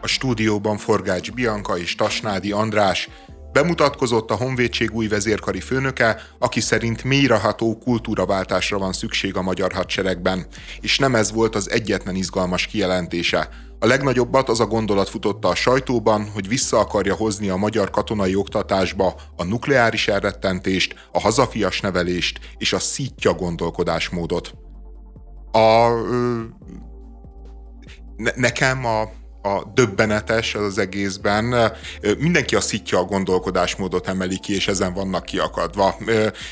A stúdióban Forgács Bianka és Tasnádi András Bemutatkozott a Honvédség új vezérkari főnöke, aki szerint mélyreható kultúraváltásra van szükség a magyar hadseregben, és nem ez volt az egyetlen izgalmas kijelentése. A legnagyobbat az a gondolat futotta a sajtóban, hogy vissza akarja hozni a magyar katonai oktatásba a nukleáris elrettentést, a hazafias nevelést és a szítja gondolkodásmódot. A, nekem a a döbbenetes az egészben. Mindenki a szitja a gondolkodásmódot emeli ki, és ezen vannak kiakadva.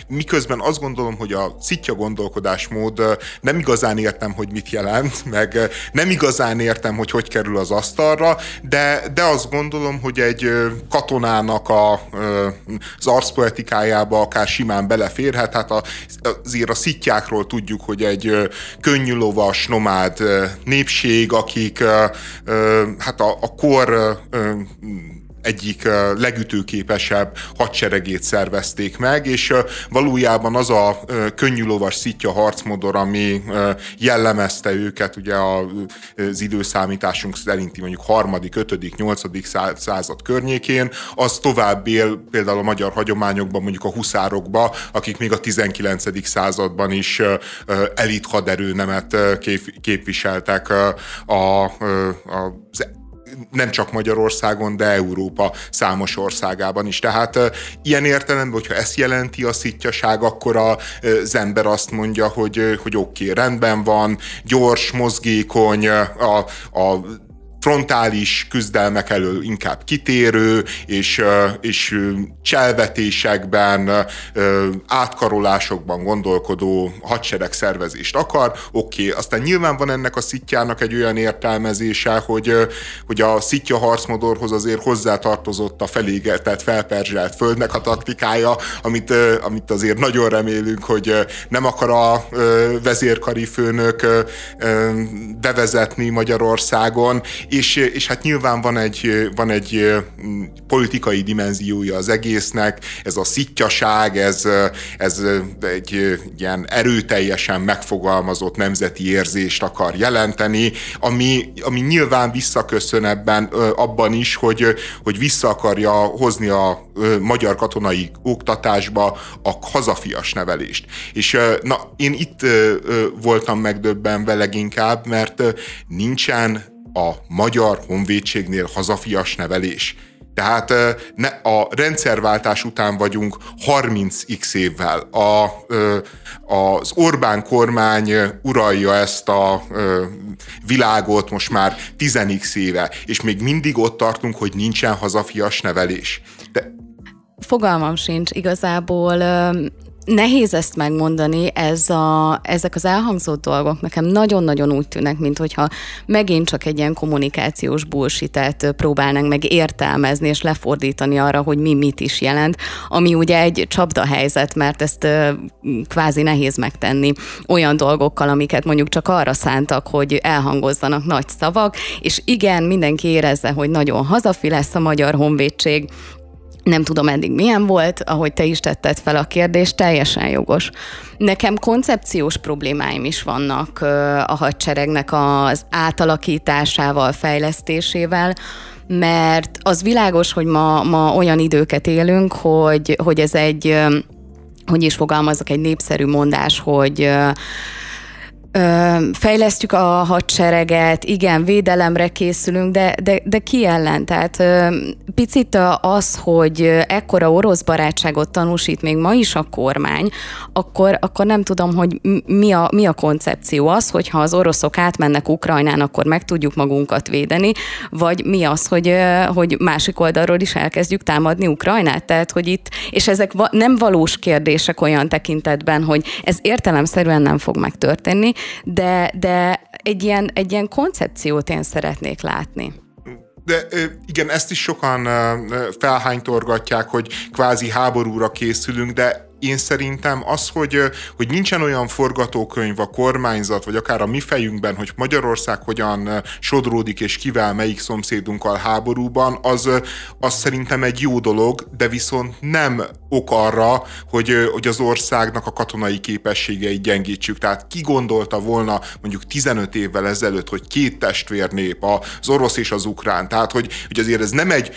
Miközben azt gondolom, hogy a szitja gondolkodásmód nem igazán értem, hogy mit jelent, meg nem igazán értem, hogy hogy kerül az asztalra, de, de azt gondolom, hogy egy katonának a, az arszpoetikájába akár simán beleférhet. Hát azért a szitjákról tudjuk, hogy egy könnyű lovas, nomád népség, akik hát a, a kor egyik legütőképesebb hadseregét szervezték meg, és valójában az a könnyű lovas szitja harcmodor, ami jellemezte őket ugye az időszámításunk szerinti mondjuk harmadik, ötödik, nyolcadik század környékén, az tovább él például a magyar hagyományokban, mondjuk a huszárokba, akik még a 19. században is elit haderőnemet képviseltek a, a, az nem csak Magyarországon, de Európa számos országában is. Tehát ilyen értelemben, hogyha ezt jelenti a szitjaság, akkor az ember azt mondja, hogy, hogy oké, okay, rendben van, gyors, mozgékony, a, a frontális küzdelmek elől inkább kitérő, és, és cselvetésekben, átkarolásokban gondolkodó hadsereg szervezést akar. Oké, okay. aztán nyilván van ennek a szitjának egy olyan értelmezése, hogy, hogy a szitja harcmodorhoz azért hozzátartozott a felégetett, felperzselt földnek a taktikája, amit, amit azért nagyon remélünk, hogy nem akar a vezérkari főnök bevezetni Magyarországon, és, és hát nyilván van egy, van egy politikai dimenziója az egésznek, ez a szitjaság, ez, ez egy ilyen erőteljesen megfogalmazott nemzeti érzést akar jelenteni, ami, ami nyilván visszaköszön ebben abban is, hogy, hogy vissza akarja hozni a magyar katonai oktatásba a hazafias nevelést. És na, én itt voltam megdöbbenve leginkább, mert nincsen a magyar honvédségnél hazafias nevelés. Tehát ne, a rendszerváltás után vagyunk 30x évvel. A, az Orbán kormány uralja ezt a világot most már 10x éve, és még mindig ott tartunk, hogy nincsen hazafias nevelés. De... Fogalmam sincs igazából Nehéz ezt megmondani, ez a, ezek az elhangzott dolgok nekem nagyon-nagyon úgy tűnnek, mint hogyha megint csak egy ilyen kommunikációs bullshit próbálnánk meg értelmezni és lefordítani arra, hogy mi mit is jelent, ami ugye egy csapda helyzet, mert ezt kvázi nehéz megtenni olyan dolgokkal, amiket mondjuk csak arra szántak, hogy elhangozzanak nagy szavak, és igen, mindenki érezze, hogy nagyon hazafi lesz a magyar honvédség, nem tudom eddig milyen volt, ahogy te is tetted fel a kérdést, teljesen jogos. Nekem koncepciós problémáim is vannak a hadseregnek az átalakításával, fejlesztésével, mert az világos, hogy ma, ma olyan időket élünk, hogy, hogy ez egy, hogy is fogalmazok, egy népszerű mondás, hogy fejlesztjük a hadsereget, igen, védelemre készülünk, de, de, de ki ellen? Tehát picit az, hogy ekkora orosz barátságot tanúsít még ma is a kormány, akkor, akkor nem tudom, hogy mi a, mi a koncepció az, hogyha az oroszok átmennek Ukrajnán, akkor meg tudjuk magunkat védeni, vagy mi az, hogy, hogy másik oldalról is elkezdjük támadni Ukrajnát? Tehát, hogy itt, és ezek va, nem valós kérdések olyan tekintetben, hogy ez értelemszerűen nem fog megtörténni, de, de egy, ilyen, egy ilyen koncepciót én szeretnék látni. De igen, ezt is sokan felhánytorgatják, hogy kvázi háborúra készülünk, de én szerintem az, hogy, hogy nincsen olyan forgatókönyv a kormányzat, vagy akár a mi fejünkben, hogy Magyarország hogyan sodródik, és kivel melyik szomszédunkkal háborúban, az, az szerintem egy jó dolog, de viszont nem ok arra, hogy, hogy az országnak a katonai képességeit gyengítsük. Tehát ki gondolta volna mondjuk 15 évvel ezelőtt, hogy két testvérnép, az orosz és az ukrán, tehát hogy, hogy azért ez nem egy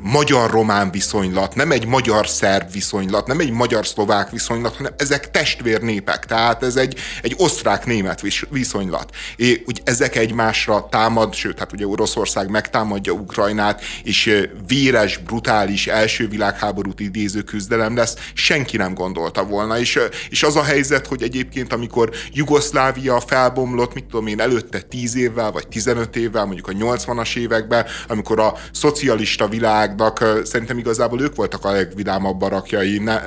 magyar-román viszonylat, nem egy magyar-szerb viszonylat, nem egy magyar-szlovák viszonylat, hanem ezek testvérnépek, tehát ez egy, egy osztrák-német viszonylat. És úgy ezek egymásra támad, sőt, hát ugye Oroszország megtámadja Ukrajnát, és véres, brutális első világháborút idéző küzdelem lesz, senki nem gondolta volna. És, és az a helyzet, hogy egyébként amikor Jugoszlávia felbomlott, mit tudom én, előtte 10 évvel, vagy 15 évvel, mondjuk a 80-as években, amikor a szocialista világnak szerintem igazából ők voltak a legvidámabb barakjai, ne,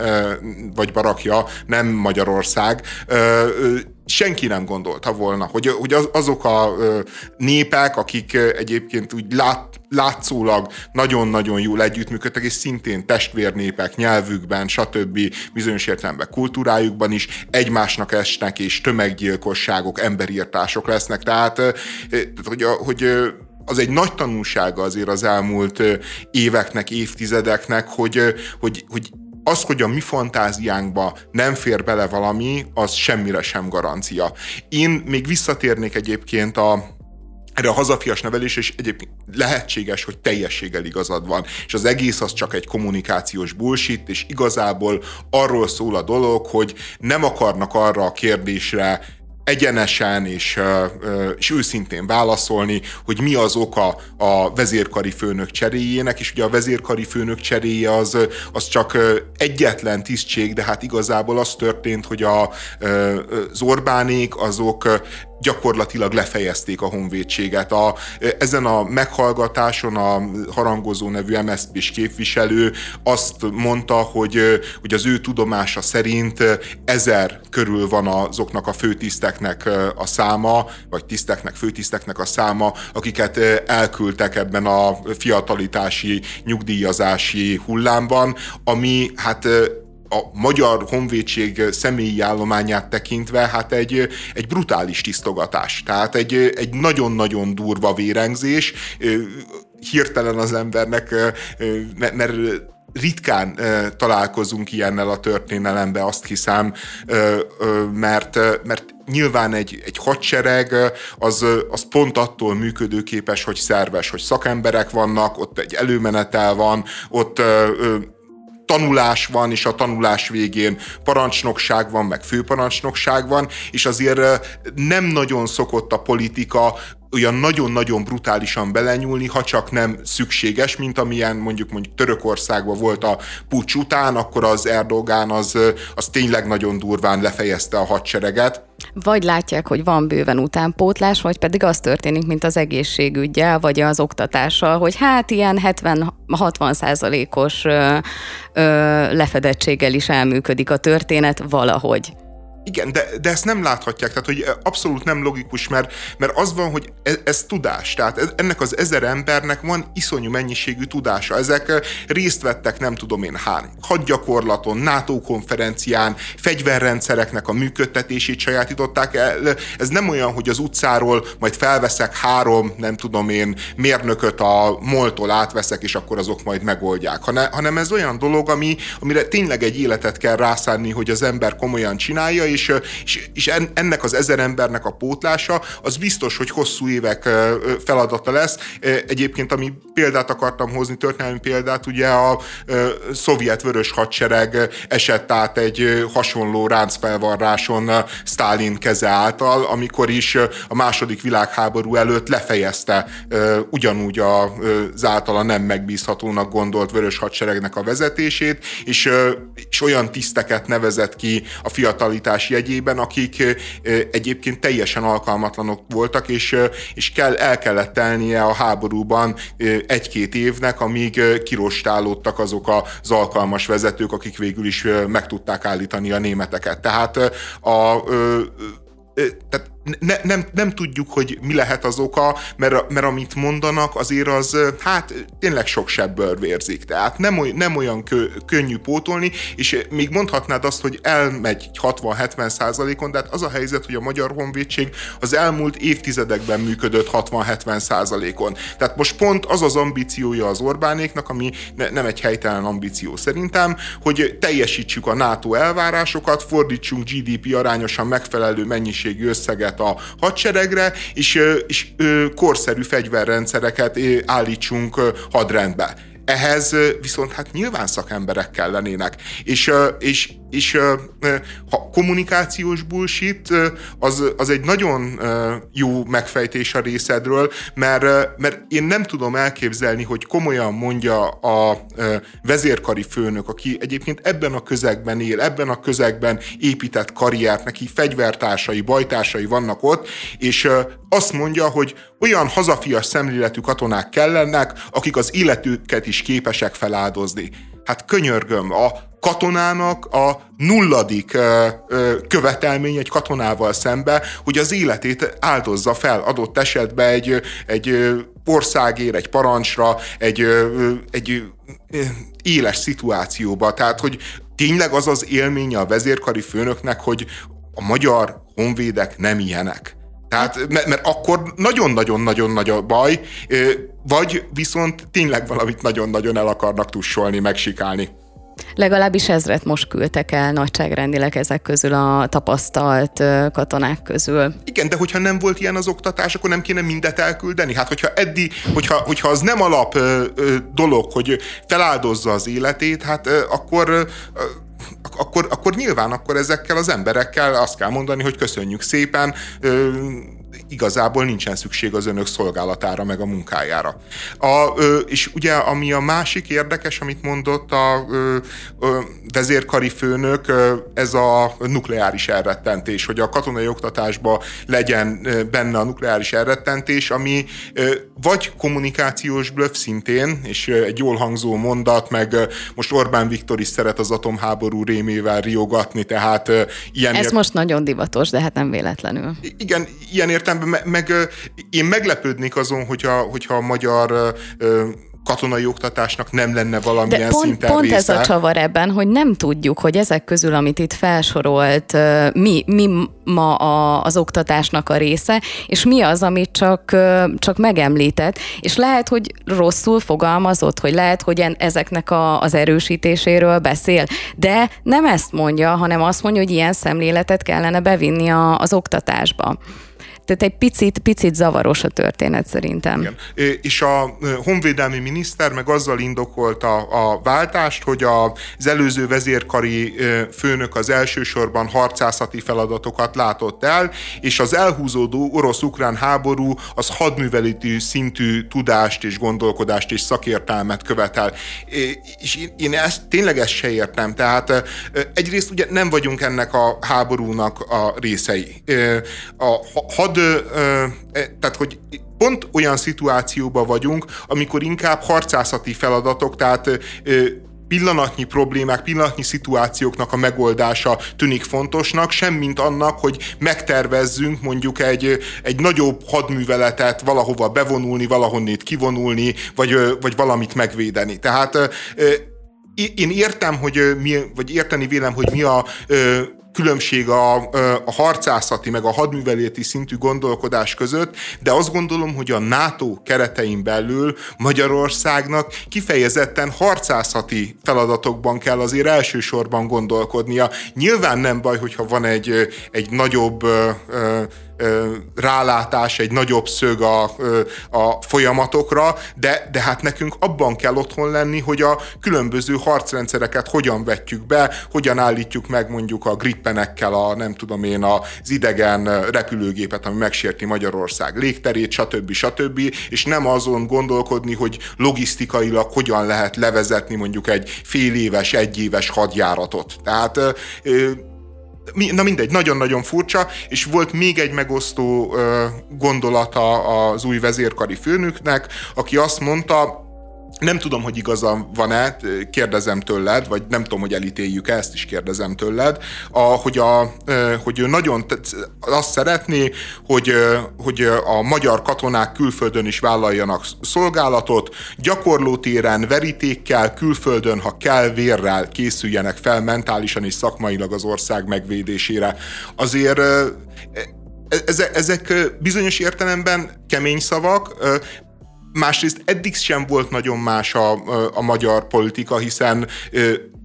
vagy barakja, nem Magyarország, senki nem gondolta volna, hogy, hogy az, azok a népek, akik egyébként úgy lát, látszólag nagyon-nagyon jól együttműködtek, és szintén testvérnépek nyelvükben, stb. bizonyos értelemben kultúrájukban is egymásnak esnek, és tömeggyilkosságok, emberírtások lesznek. Tehát, hogy, hogy az egy nagy tanulsága azért az elmúlt éveknek, évtizedeknek, hogy, hogy, hogy az, hogy a mi fantáziánkba nem fér bele valami, az semmire sem garancia. Én még visszatérnék egyébként a, erre a hazafias nevelés, és egyébként lehetséges, hogy teljességgel igazad van, és az egész az csak egy kommunikációs bullshit, és igazából arról szól a dolog, hogy nem akarnak arra a kérdésre egyenesen és, és őszintén válaszolni, hogy mi az oka a vezérkari főnök cseréjének, és ugye a vezérkari főnök cseréje az, az csak egyetlen tisztség, de hát igazából az történt, hogy a, az Orbánék azok gyakorlatilag lefejezték a honvédséget. A, ezen a meghallgatáson a harangozó nevű MSZP-s képviselő azt mondta, hogy, hogy az ő tudomása szerint ezer körül van azoknak a főtiszteknek a száma, vagy tiszteknek, főtiszteknek a száma, akiket elküldtek ebben a fiatalitási, nyugdíjazási hullámban, ami hát a magyar honvédség személyi állományát tekintve, hát egy, egy brutális tisztogatás. Tehát egy, egy nagyon-nagyon durva vérengzés, hirtelen az embernek, mert ritkán találkozunk ilyennel a történelembe, azt hiszem, mert, mert nyilván egy, egy hadsereg az, az pont attól működőképes, hogy szerves, hogy szakemberek vannak, ott egy előmenetel van, ott tanulás van, és a tanulás végén parancsnokság van, meg főparancsnokság van, és azért nem nagyon szokott a politika olyan nagyon-nagyon brutálisan belenyúlni, ha csak nem szükséges, mint amilyen mondjuk mondjuk Törökországban volt a pucs után, akkor az Erdogán az, az tényleg nagyon durván lefejezte a hadsereget. Vagy látják, hogy van bőven utánpótlás, vagy pedig az történik, mint az egészségügyel, vagy az oktatással, hogy hát ilyen 70-60 százalékos lefedettséggel is elműködik a történet valahogy. Igen, de, de ezt nem láthatják, tehát hogy abszolút nem logikus, mert, mert az van, hogy ez, ez tudás, tehát ennek az ezer embernek van iszonyú mennyiségű tudása. Ezek részt vettek, nem tudom én hány, hadgyakorlaton, NATO konferencián, fegyverrendszereknek a működtetését sajátították el. Ez nem olyan, hogy az utcáról majd felveszek három, nem tudom én, mérnököt a moltól átveszek, és akkor azok majd megoldják, hanem, hanem ez olyan dolog, ami, amire tényleg egy életet kell rászánni, hogy az ember komolyan csinálja, és, és, és ennek az ezer embernek a pótlása, az biztos, hogy hosszú évek feladata lesz. Egyébként, ami példát akartam hozni, történelmi példát, ugye a szovjet vörös hadsereg esett át egy hasonló ráncfelvarráson Stalin keze által, amikor is a második világháború előtt lefejezte ugyanúgy az általa nem megbízhatónak gondolt vörös hadseregnek a vezetését, és, és olyan tiszteket nevezett ki a fiatalitás választás jegyében, akik egyébként teljesen alkalmatlanok voltak, és, és kell, el kellett telnie a háborúban egy-két évnek, amíg kirostálódtak azok az alkalmas vezetők, akik végül is meg tudták állítani a németeket. Tehát a, tehát ne, nem, nem tudjuk, hogy mi lehet az oka, mert, mert amit mondanak, azért az hát tényleg sok sebből vérzik. Tehát nem, oly, nem olyan kö, könnyű pótolni, és még mondhatnád azt, hogy elmegy 60-70 százalékon, de hát az a helyzet, hogy a Magyar Honvédség az elmúlt évtizedekben működött 60-70 százalékon. Tehát most pont az az ambíciója az Orbánéknak, ami ne, nem egy helytelen ambíció szerintem, hogy teljesítsük a NATO elvárásokat, fordítsunk GDP arányosan megfelelő mennyiségű összeget a hadseregre, és, és korszerű fegyverrendszereket állítsunk hadrendbe. Ehhez viszont hát nyilván szakemberek kellenének. És, és, és ha kommunikációs bullshit, az, az egy nagyon jó megfejtés a részedről, mert, mert én nem tudom elképzelni, hogy komolyan mondja a vezérkari főnök, aki egyébként ebben a közegben él, ebben a közegben épített karriert, neki fegyvertársai, bajtársai vannak ott, és azt mondja, hogy olyan hazafias szemléletű katonák kellenek, akik az életüket is képesek feláldozni. Hát könyörgöm, a katonának a nulladik ö, ö, követelmény egy katonával szembe, hogy az életét áldozza fel adott esetben egy, egy országért, egy parancsra, egy, egy éles szituációba. Tehát, hogy tényleg az az élménye a vezérkari főnöknek, hogy a magyar honvédek nem ilyenek. Tehát, mert, akkor nagyon-nagyon-nagyon nagy a baj, vagy viszont tényleg valamit nagyon-nagyon el akarnak tussolni, megsikálni. Legalábbis ezret most küldtek el nagyságrendileg ezek közül a tapasztalt katonák közül. Igen, de hogyha nem volt ilyen az oktatás, akkor nem kéne mindet elküldeni? Hát hogyha eddig, hogyha, hogyha az nem alap ö, ö, dolog, hogy feláldozza az életét, hát ö, akkor akkor, akkor nyilván akkor ezekkel az emberekkel azt kell mondani, hogy köszönjük szépen, igazából nincsen szükség az önök szolgálatára, meg a munkájára. A, ö, és ugye, ami a másik érdekes, amit mondott a ö, ö, vezérkari főnök, ö, ez a nukleáris elrettentés, hogy a katonai oktatásban legyen benne a nukleáris elrettentés, ami ö, vagy kommunikációs blöff szintén, és egy jól hangzó mondat, meg most Orbán Viktor is szeret az atomháború rémével riogatni, tehát ilyen... Ez ért... most nagyon divatos, de hát nem véletlenül. Igen, ilyen értelemben, meg, meg én meglepődnék azon, hogyha, hogyha a magyar katonai oktatásnak nem lenne valamilyen De pont, szinten pont része. ez a csavar ebben, hogy nem tudjuk, hogy ezek közül, amit itt felsorolt, mi, mi ma a, az oktatásnak a része, és mi az, amit csak, csak megemlített, és lehet, hogy rosszul fogalmazott, hogy lehet, hogy ezeknek a, az erősítéséről beszél, de nem ezt mondja, hanem azt mondja, hogy ilyen szemléletet kellene bevinni a, az oktatásba. Tehát egy picit, picit zavaros a történet szerintem. Igen. És a honvédelmi miniszter meg azzal indokolta a váltást, hogy az előző vezérkari főnök az elsősorban harcászati feladatokat látott el, és az elhúzódó orosz-ukrán háború az hadműveleti szintű tudást és gondolkodást és szakértelmet követel. És én ezt tényleg ezt se értem. Tehát egyrészt ugye nem vagyunk ennek a háborúnak a részei. A had had, ö, tehát hogy pont olyan szituációban vagyunk, amikor inkább harcászati feladatok, tehát pillanatnyi problémák, pillanatnyi szituációknak a megoldása tűnik fontosnak, semmint annak, hogy megtervezzünk mondjuk egy, egy nagyobb hadműveletet valahova bevonulni, valahonnét kivonulni, vagy, vagy valamit megvédeni. Tehát én értem, hogy mi, vagy érteni vélem, hogy mi a különbség a, a harcászati meg a hadműveléti szintű gondolkodás között, de azt gondolom, hogy a NATO keretein belül Magyarországnak kifejezetten harcászati feladatokban kell azért elsősorban gondolkodnia. Nyilván nem baj, hogyha van egy, egy nagyobb rálátás, egy nagyobb szög a, a folyamatokra, de, de hát nekünk abban kell otthon lenni, hogy a különböző harcrendszereket hogyan vetjük be, hogyan állítjuk meg mondjuk a grippenekkel a nem tudom én az idegen repülőgépet, ami megsérti Magyarország légterét, stb. stb. és nem azon gondolkodni, hogy logisztikailag hogyan lehet levezetni mondjuk egy fél éves, egyéves hadjáratot. Tehát na mindegy, nagyon-nagyon furcsa, és volt még egy megosztó gondolata az új vezérkari főnöknek, aki azt mondta, nem tudom, hogy igazam van-e, kérdezem tőled, vagy nem tudom, hogy elítéljük ezt is kérdezem tőled, a, hogy, a, hogy ő nagyon azt szeretné, hogy, hogy a magyar katonák külföldön is vállaljanak szolgálatot, gyakorlótéren, verítékkel, külföldön, ha kell, vérrel készüljenek fel mentálisan és szakmailag az ország megvédésére. Azért e, ezek bizonyos értelemben kemény szavak, Másrészt eddig sem volt nagyon más a, a magyar politika, hiszen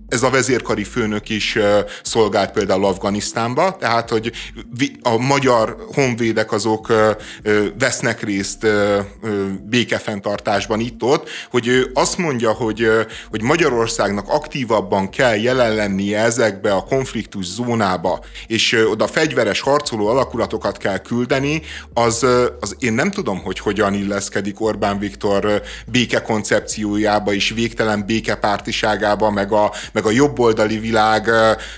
ez a vezérkari főnök is szolgált például Afganisztánba, tehát hogy a magyar honvédek azok vesznek részt békefenntartásban itt-ott, hogy ő azt mondja, hogy, hogy Magyarországnak aktívabban kell jelen lennie ezekbe a konfliktus zónába, és oda fegyveres harcoló alakulatokat kell küldeni, az, az én nem tudom, hogy hogyan illeszkedik Orbán Viktor békekoncepciójába és végtelen békepártiságába, meg a, meg a jobboldali világ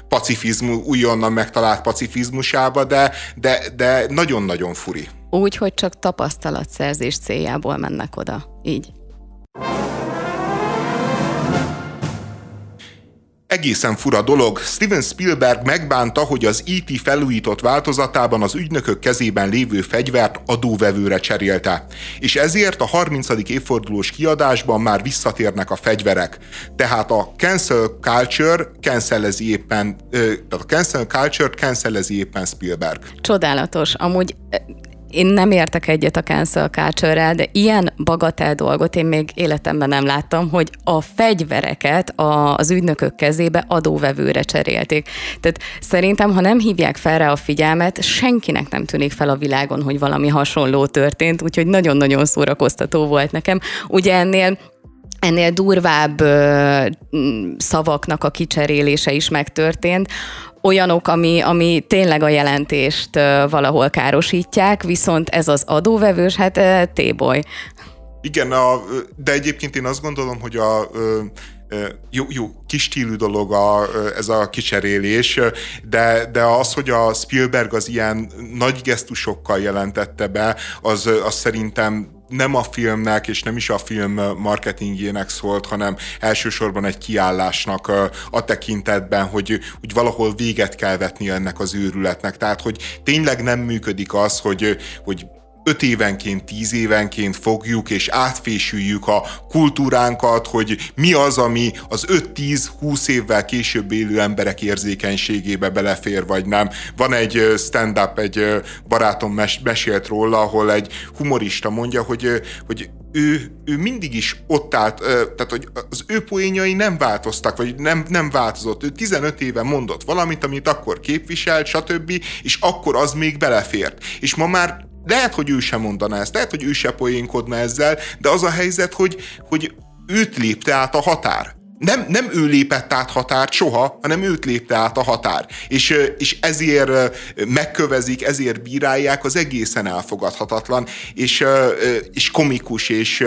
pacifizmus, újonnan megtalált pacifizmusába, de, de, de nagyon-nagyon furi. Úgy, hogy csak tapasztalatszerzés céljából mennek oda. Így. Egészen fura dolog. Steven Spielberg megbánta, hogy az E.T. felújított változatában az ügynökök kezében lévő fegyvert adóvevőre cserélte. És ezért a 30. évfordulós kiadásban már visszatérnek a fegyverek. Tehát a cancel culture cancelezi éppen, tehát a cancel culture cancelezi éppen Spielberg. Csodálatos. Amúgy én nem értek egyet a cancel culture de ilyen bagatel dolgot én még életemben nem láttam, hogy a fegyvereket a, az ügynökök kezébe adóvevőre cserélték. Tehát szerintem, ha nem hívják fel rá a figyelmet, senkinek nem tűnik fel a világon, hogy valami hasonló történt, úgyhogy nagyon-nagyon szórakoztató volt nekem. Ugye ennél ennél durvább ö, szavaknak a kicserélése is megtörtént olyanok, ami, ami tényleg a jelentést valahol károsítják, viszont ez az adóvevős, hát téboly. Igen, a, de egyébként én azt gondolom, hogy a, jó, jó kis stílű dolog a, ez a kicserélés, de, de az, hogy a Spielberg az ilyen nagy gesztusokkal jelentette be, az, az szerintem nem a filmnek és nem is a film marketingjének szólt, hanem elsősorban egy kiállásnak a tekintetben, hogy, hogy valahol véget kell vetni ennek az őrületnek. Tehát, hogy tényleg nem működik az, hogy, hogy öt évenként, tíz évenként fogjuk és átfésüljük a kultúránkat, hogy mi az, ami az 5-10-20 évvel később élő emberek érzékenységébe belefér, vagy nem. Van egy stand-up, egy barátom mes- mesélt róla, ahol egy humorista mondja, hogy, hogy ő, ő mindig is ott állt, tehát hogy az ő poénjai nem változtak, vagy nem, nem változott. Ő 15 éve mondott valamit, amit akkor képviselt, stb., és akkor az még belefért. És ma már lehet, hogy ő sem mondaná ezt, lehet, hogy ő se poénkodna ezzel, de az a helyzet, hogy, hogy őt lépte át a határ. Nem, nem ő lépett át határt soha, hanem őt lépte át a határ. És, és ezért megkövezik, ezért bírálják, az egészen elfogadhatatlan, és, és komikus, és,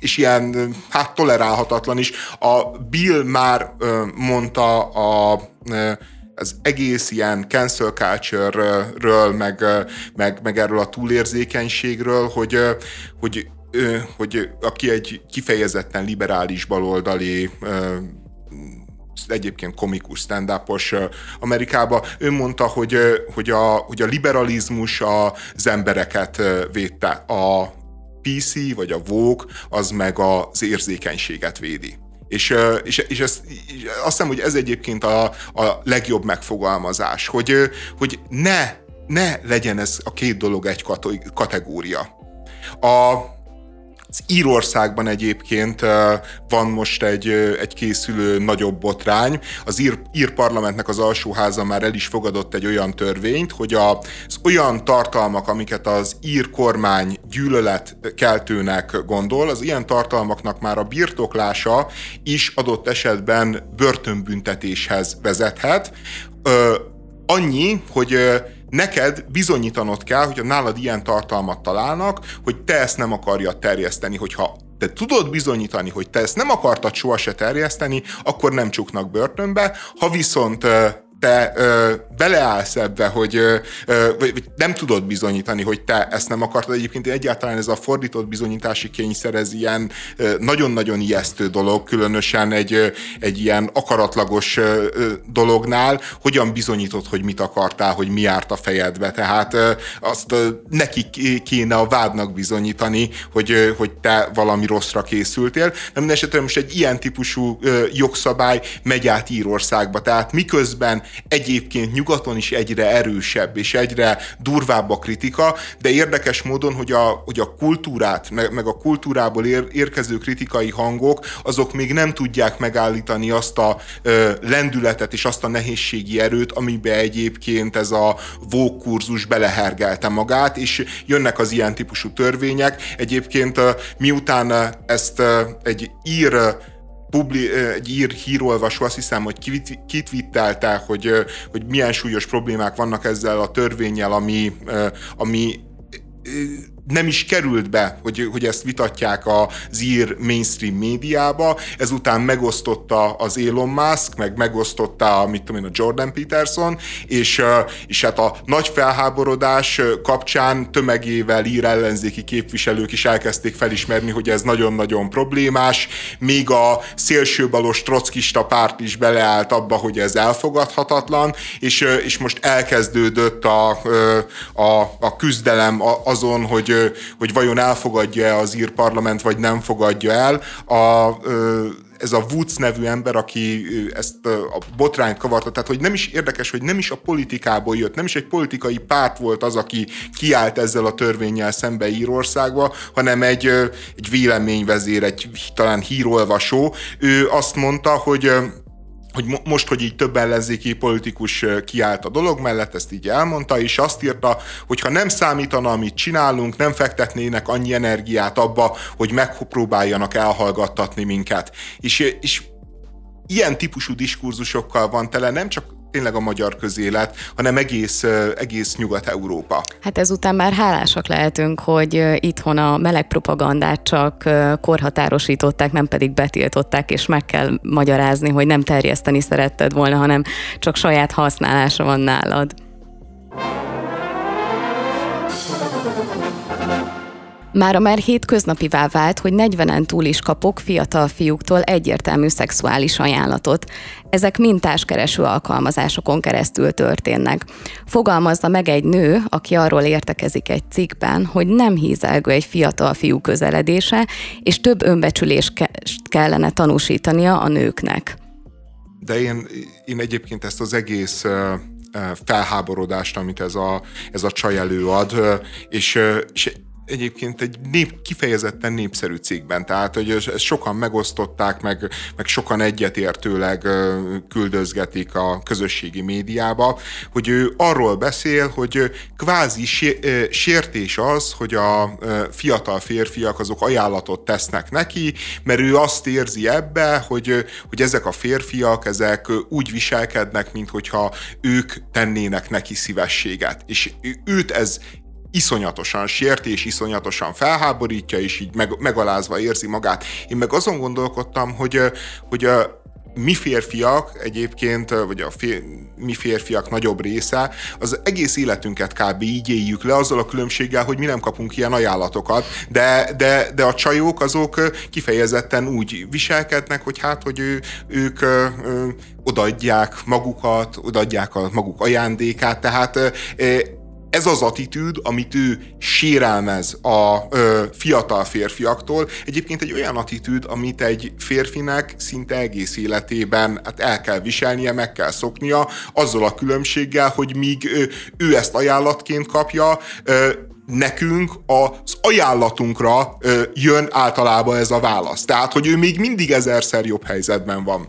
és ilyen, hát tolerálhatatlan is. A Bill már mondta a az egész ilyen cancel culture-ről, meg, meg, meg erről a túlérzékenységről, hogy, hogy, hogy aki egy kifejezetten liberális baloldali egyébként komikus stand Amerikába. Ő mondta, hogy, hogy, a, hogy a liberalizmus az embereket védte. A PC vagy a Vogue az meg az érzékenységet védi. És, és, és, ezt, és azt hiszem, hogy ez egyébként a, a legjobb megfogalmazás, hogy, hogy ne, ne legyen ez a két dolog egy kategória. A, az Írországban egyébként van most egy, egy készülő nagyobb botrány. Az ír, ír parlamentnek az alsóháza már el is fogadott egy olyan törvényt, hogy az olyan tartalmak, amiket az ír kormány gyűlöletkeltőnek gondol, az ilyen tartalmaknak már a birtoklása is adott esetben börtönbüntetéshez vezethet. Annyi, hogy neked bizonyítanod kell, hogyha nálad ilyen tartalmat találnak, hogy te ezt nem akarja terjeszteni, hogyha te tudod bizonyítani, hogy te ezt nem akartad soha se terjeszteni, akkor nem csuknak börtönbe, ha viszont te ö, beleállsz ebbe, hogy ö, vagy, vagy nem tudod bizonyítani, hogy te ezt nem akartad. Egyébként egyáltalán ez a fordított bizonyítási kényszer, ez ilyen ö, nagyon-nagyon ijesztő dolog, különösen egy, ö, egy ilyen akaratlagos ö, dolognál, hogyan bizonyítod, hogy mit akartál, hogy mi járt a fejedbe. Tehát ö, azt ö, neki kéne a vádnak bizonyítani, hogy, ö, hogy te valami rosszra készültél. De minden esetre most egy ilyen típusú ö, jogszabály megy át Írországba. Tehát miközben egyébként nyugaton is egyre erősebb és egyre durvább a kritika, de érdekes módon, hogy a, hogy a kultúrát, meg, meg a kultúrából ér, érkező kritikai hangok, azok még nem tudják megállítani azt a ö, lendületet és azt a nehézségi erőt, amibe egyébként ez a vókurzus belehergelte magát, és jönnek az ilyen típusú törvények. Egyébként miután ezt egy ír publi, egy ír hírolvasó azt hiszem, hogy kitvittelte, hogy, hogy milyen súlyos problémák vannak ezzel a törvényel, ami, ami nem is került be, hogy, hogy ezt vitatják az ír mainstream médiába, ezután megosztotta az Elon Musk, meg megosztotta, mit tudom én, a Jordan Peterson, és, és hát a nagy felháborodás kapcsán tömegével ír ellenzéki képviselők is elkezdték felismerni, hogy ez nagyon-nagyon problémás, még a szélsőbalos trockista párt is beleállt abba, hogy ez elfogadhatatlan, és, és most elkezdődött a, a, a küzdelem azon, hogy hogy vajon elfogadja-e az ír parlament, vagy nem fogadja el. A, ez a Woods nevű ember, aki ezt a botrányt kavarta, tehát hogy nem is érdekes, hogy nem is a politikából jött, nem is egy politikai párt volt az, aki kiállt ezzel a törvényel szembe Írországba, hanem egy, egy véleményvezér, egy talán hírolvasó. Ő azt mondta, hogy hogy most, hogy így több ellenzéki politikus kiállt a dolog mellett, ezt így elmondta, és azt írta, hogy ha nem számítana, amit csinálunk, nem fektetnének annyi energiát abba, hogy megpróbáljanak elhallgattatni minket. És, és ilyen típusú diskurzusokkal van tele nem csak tényleg a magyar közélet, hanem egész, egész Nyugat-Európa. Hát ezután már hálásak lehetünk, hogy itthon a meleg propagandát csak korhatárosították, nem pedig betiltották, és meg kell magyarázni, hogy nem terjeszteni szeretted volna, hanem csak saját használása van nálad. Mára már hétköznapivá vált, hogy 40-en túl is kapok fiatal fiúktól egyértelmű szexuális ajánlatot. Ezek mintáskereső alkalmazásokon keresztül történnek. Fogalmazza meg egy nő, aki arról értekezik egy cikkben, hogy nem hízelgő egy fiatal fiú közeledése, és több önbecsülést kellene tanúsítania a nőknek. De én, én egyébként ezt az egész felháborodást, amit ez a, ez a csaj előad, és, és egyébként egy nép, kifejezetten népszerű cikkben, tehát hogy ezt sokan megosztották, meg, meg sokan egyetértőleg küldözgetik a közösségi médiába, hogy ő arról beszél, hogy kvázi sértés az, hogy a fiatal férfiak azok ajánlatot tesznek neki, mert ő azt érzi ebbe, hogy, hogy ezek a férfiak, ezek úgy viselkednek, mintha ők tennének neki szívességet. És őt ez iszonyatosan sérti, és iszonyatosan felháborítja, és így meg, megalázva érzi magát. Én meg azon gondolkodtam, hogy, hogy a mi férfiak egyébként, vagy a fér, mi férfiak nagyobb része, az egész életünket kb. így éljük le, azzal a különbséggel, hogy mi nem kapunk ilyen ajánlatokat, de, de, de a csajok azok kifejezetten úgy viselkednek, hogy hát, hogy ő, ők ö, ö, odaadják magukat, odaadják a maguk ajándékát, tehát ö, ez az attitűd, amit ő sérelmez a ö, fiatal férfiaktól, egyébként egy olyan attitűd, amit egy férfinek szinte egész életében hát el kell viselnie, meg kell szoknia, azzal a különbséggel, hogy míg ö, ő ezt ajánlatként kapja, ö, nekünk az ajánlatunkra ö, jön általában ez a válasz. Tehát, hogy ő még mindig ezerszer jobb helyzetben van.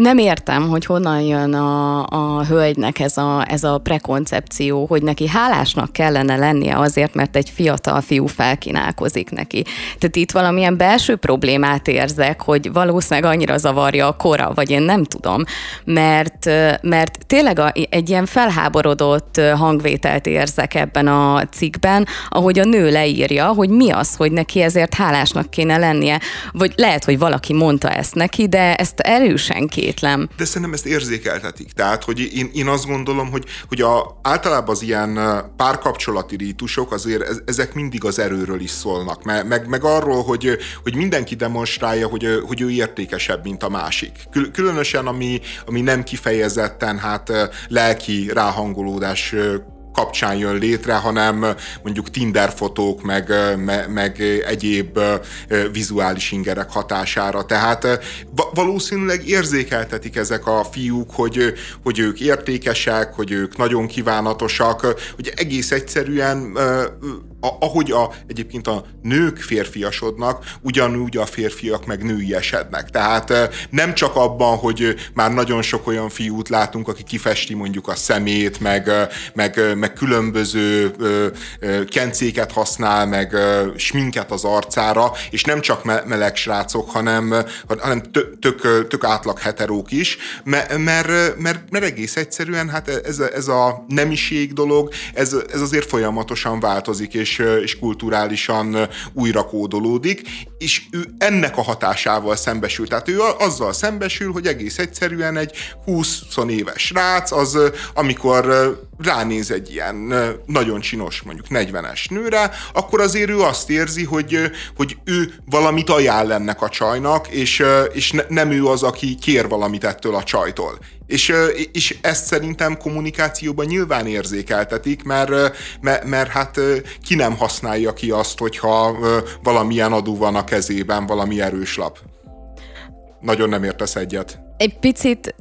Nem értem, hogy honnan jön a, a hölgynek ez a, ez a prekoncepció, hogy neki hálásnak kellene lennie azért, mert egy fiatal fiú felkínálkozik neki. Tehát itt valamilyen belső problémát érzek, hogy valószínűleg annyira zavarja a kora, vagy én nem tudom, mert, mert tényleg a, egy ilyen felháborodott hangvételt érzek ebben a cikkben, ahogy a nő leírja, hogy mi az, hogy neki ezért hálásnak kéne lennie, vagy lehet, hogy valaki mondta ezt neki, de ezt erősen kér feltétlen. De szerintem ezt érzékeltetik. Tehát, hogy én, én azt gondolom, hogy, hogy a, általában az ilyen párkapcsolati rítusok azért ezek mindig az erőről is szólnak, meg, meg, meg arról, hogy, hogy mindenki demonstrálja, hogy, hogy ő értékesebb, mint a másik. Különösen, ami, ami nem kifejezetten hát lelki ráhangolódás kapcsán jön létre, hanem mondjuk Tinder fotók, meg, meg, egyéb vizuális ingerek hatására. Tehát valószínűleg érzékeltetik ezek a fiúk, hogy, hogy ők értékesek, hogy ők nagyon kívánatosak, hogy egész egyszerűen ahogy a, egyébként a nők férfiasodnak, ugyanúgy a férfiak meg nőiesednek. Tehát nem csak abban, hogy már nagyon sok olyan fiút látunk, aki kifesti mondjuk a szemét, meg, meg, meg különböző kencéket használ, meg sminket az arcára, és nem csak meleg srácok, hanem, hanem tök, tök átlag heterók is, mert, mert, mert egész egyszerűen hát ez, ez a nemiség dolog, ez, ez azért folyamatosan változik, és és, és kulturálisan újra kódolódik, és ő ennek a hatásával szembesül. Tehát ő azzal szembesül, hogy egész egyszerűen egy 20 éves rác, az amikor ránéz egy ilyen nagyon csinos, mondjuk 40-es nőre, akkor azért ő azt érzi, hogy, hogy ő valamit ajánl ennek a csajnak, és, és nem ő az, aki kér valamit ettől a csajtól. És, és ezt szerintem kommunikációban nyilván érzékeltetik, mert, mert, mert hát ki nem használja ki azt, hogyha valamilyen adó van a kezében, valami erős lap. Nagyon nem értesz egyet. Egy picit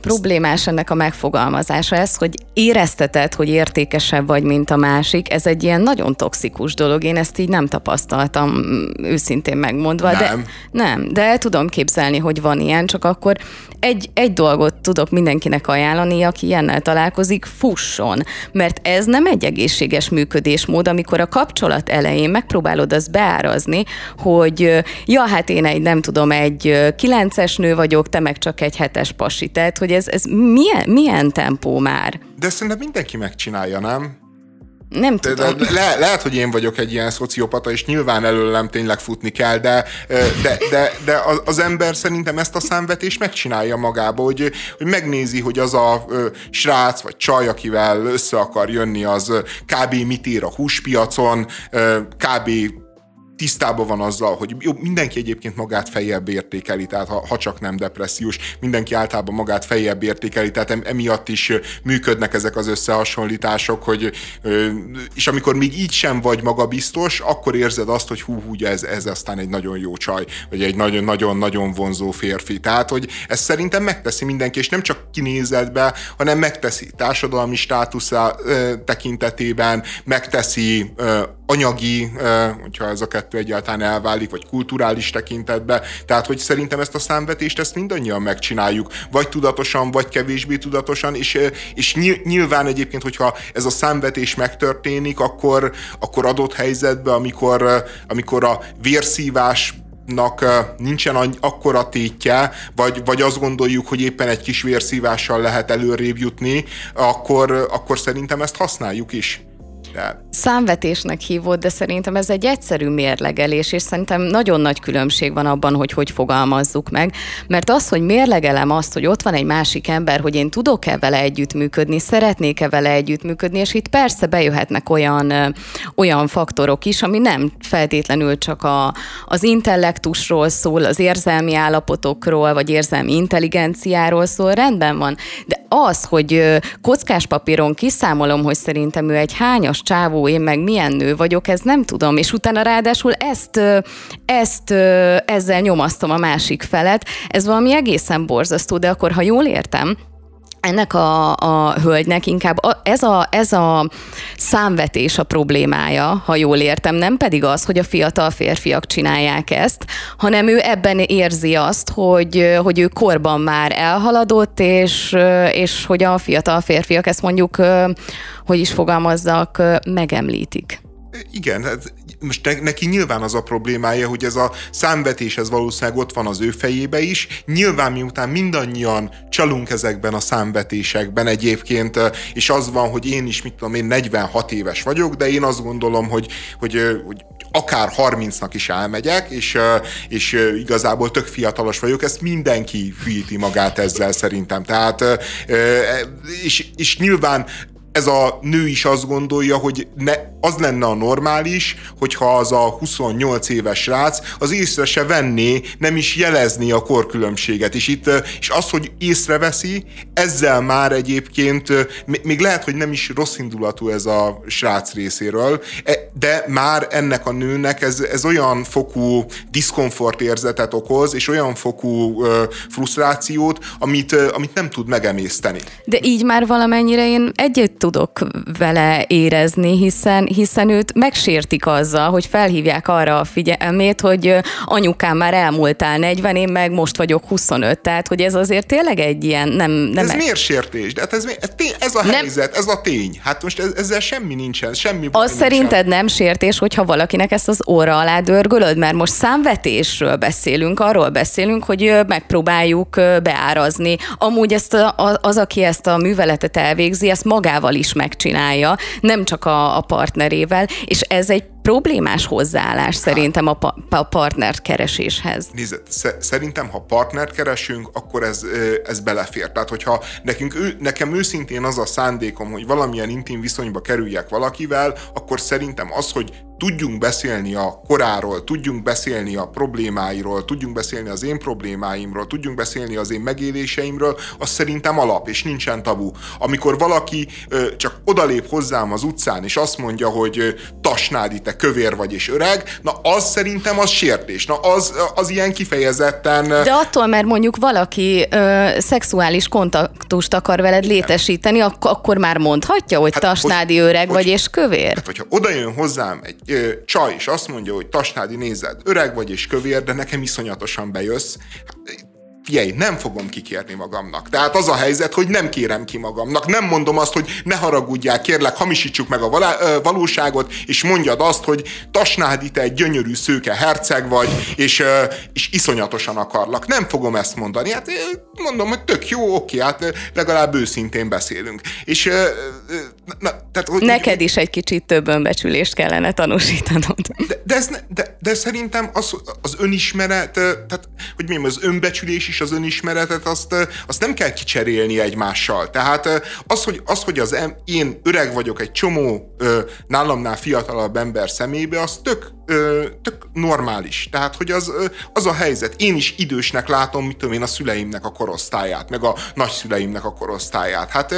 problémás ennek a megfogalmazása ez, hogy érezteted, hogy értékesebb vagy, mint a másik, ez egy ilyen nagyon toxikus dolog. Én ezt így nem tapasztaltam, őszintén megmondva. Nem. De, nem, de tudom képzelni, hogy van ilyen, csak akkor egy, egy dolgot tudok mindenkinek ajánlani, aki ilyennel találkozik, fusson. Mert ez nem egy egészséges működésmód, amikor a kapcsolat elején megpróbálod azt beárazni, hogy ja, hát én egy, nem tudom, egy kilences nő vagyok, te meg csak egy hetes pasi. Tehát, hogy ez, ez milyen, milyen tempó már? De szerintem mindenki megcsinálja, nem? Nem de, tudom. De, le, lehet, hogy én vagyok egy ilyen szociopata, és nyilván előlem tényleg futni kell, de, de, de, de az ember szerintem ezt a számvetést megcsinálja magába, hogy, hogy megnézi, hogy az a srác vagy csaj, akivel össze akar jönni, az kb. mit ír a húspiacon, kb tisztában van azzal, hogy jó, mindenki egyébként magát feljebb értékeli, tehát ha, ha csak nem depressziós, mindenki általában magát feljebb értékeli, tehát emiatt is működnek ezek az összehasonlítások, hogy és amikor még így sem vagy magabiztos, akkor érzed azt, hogy hú, hú ez, ez aztán egy nagyon jó csaj, vagy egy nagyon-nagyon-nagyon vonzó férfi. Tehát, hogy ezt szerintem megteszi mindenki, és nem csak kinézetbe, hanem megteszi társadalmi státusza tekintetében, megteszi anyagi, hogyha ez a kettő egyáltalán elválik, vagy kulturális tekintetben. Tehát, hogy szerintem ezt a számvetést, ezt mindannyian megcsináljuk, vagy tudatosan, vagy kevésbé tudatosan, és, és nyilván egyébként, hogyha ez a számvetés megtörténik, akkor, akkor adott helyzetben, amikor, amikor a vérszívás nak nincsen akkora tétje, vagy, vagy azt gondoljuk, hogy éppen egy kis vérszívással lehet előrébb jutni, akkor, akkor szerintem ezt használjuk is. Tehát... Számvetésnek hívod, de szerintem ez egy egyszerű mérlegelés, és szerintem nagyon nagy különbség van abban, hogy hogy fogalmazzuk meg. Mert az, hogy mérlegelem azt, hogy ott van egy másik ember, hogy én tudok-e vele együttműködni, szeretnék-e vele együttműködni, és itt persze bejöhetnek olyan, olyan faktorok is, ami nem feltétlenül csak a, az intellektusról szól, az érzelmi állapotokról, vagy érzelmi intelligenciáról szól, rendben van. De az, hogy kockás papíron kiszámolom, hogy szerintem ő egy hányas csávó, én meg milyen nő vagyok, ez nem tudom, és utána ráadásul ezt, ezt ezzel nyomasztom a másik felet, ez valami egészen borzasztó, de akkor, ha jól értem, ennek a, a hölgynek inkább a, ez, a, ez a számvetés a problémája, ha jól értem, nem pedig az, hogy a fiatal férfiak csinálják ezt, hanem ő ebben érzi azt, hogy, hogy ő korban már elhaladott, és, és hogy a fiatal férfiak ezt mondjuk, hogy is fogalmazzak, megemlítik. Igen, hát most neki nyilván az a problémája, hogy ez a számvetés, ez valószínűleg ott van az ő fejébe is. Nyilván miután mindannyian csalunk ezekben a számvetésekben egyébként, és az van, hogy én is, mit tudom én, 46 éves vagyok, de én azt gondolom, hogy, hogy, hogy akár 30-nak is elmegyek, és, és igazából tök fiatalos vagyok, ezt mindenki hűíti magát ezzel szerintem. Tehát, és, és nyilván ez a nő is azt gondolja, hogy ne, az lenne a normális, hogyha az a 28 éves srác az észre se venné, nem is jelezné a korkülönbséget. És itt és az, hogy észreveszi, ezzel már egyébként még lehet, hogy nem is rossz indulatú ez a srác részéről, e, de már ennek a nőnek ez, ez olyan fokú diszkomfort érzetet okoz, és olyan fokú frusztrációt, amit, amit nem tud megemészteni. De így már valamennyire én együtt tudok vele érezni, hiszen, hiszen őt megsértik azzal, hogy felhívják arra a figyelmét, hogy anyukám már elmúltál 40, én meg most vagyok 25, tehát hogy ez azért tényleg egy ilyen nem... nem ez e... miért sértés? De hát ez, ez, ez a nem... helyzet, ez a tény. Hát most ezzel semmi nincsen, semmi Az nincsen. szerinted nem sértés, hogyha valakinek ezt az óra alá dörgölöd? Mert most számvetésről beszélünk, arról beszélünk, hogy megpróbáljuk beárazni. Amúgy ezt a, az, aki ezt a műveletet elvégzi, ezt magával is megcsinálja, nem csak a, a partnerével, és ez egy problémás hozzáállás szerintem a, pa- a partner kereséshez. Nézd, szerintem, ha partner keresünk, akkor ez, ez belefér. Tehát, hogyha nekünk, nekem őszintén az a szándékom, hogy valamilyen intim viszonyba kerüljek valakivel, akkor szerintem az, hogy tudjunk beszélni a koráról, tudjunk beszélni a problémáiról, tudjunk beszélni az én problémáimról, tudjunk beszélni az én megéléseimről, az szerintem alap, és nincsen tabu. Amikor valaki csak odalép hozzám az utcán, és azt mondja, hogy Tasnádi, te kövér vagy és öreg, na az szerintem az sértés. Na az, az ilyen kifejezetten... De attól, mert mondjuk valaki ö, szexuális kontaktust akar veled létesíteni, ak- akkor már mondhatja, hogy hát, Tasnádi hogy, öreg hogy, vagy és kövér? Hát, hogyha oda jön hozzám egy ö, csaj, és azt mondja, hogy Tasnádi nézed, öreg vagy és kövér, de nekem iszonyatosan bejössz, figyelj, nem fogom kikérni magamnak. Tehát az a helyzet, hogy nem kérem ki magamnak. Nem mondom azt, hogy ne haragudjál, kérlek, hamisítsuk meg a valóságot, és mondjad azt, hogy Tasnádi, te egy gyönyörű szőke herceg vagy, és, és iszonyatosan akarlak. Nem fogom ezt mondani. Hát mondom, hogy tök jó, oké, hát legalább őszintén beszélünk. És na, tehát, hogy, Neked is egy kicsit több önbecsülést kellene tanúsítanod. De, de, ez, de, de szerintem az, az önismeret, tehát, hogy mi az önbecsülés is az önismeretet, azt, azt nem kell kicserélni egymással. Tehát az, hogy az, hogy az em, én öreg vagyok egy csomó nálamnál fiatalabb ember szemébe, az tök, tök normális. Tehát, hogy az, az a helyzet. Én is idősnek látom, mit tudom én, a szüleimnek a korosztályát, meg a nagyszüleimnek a korosztályát. Hát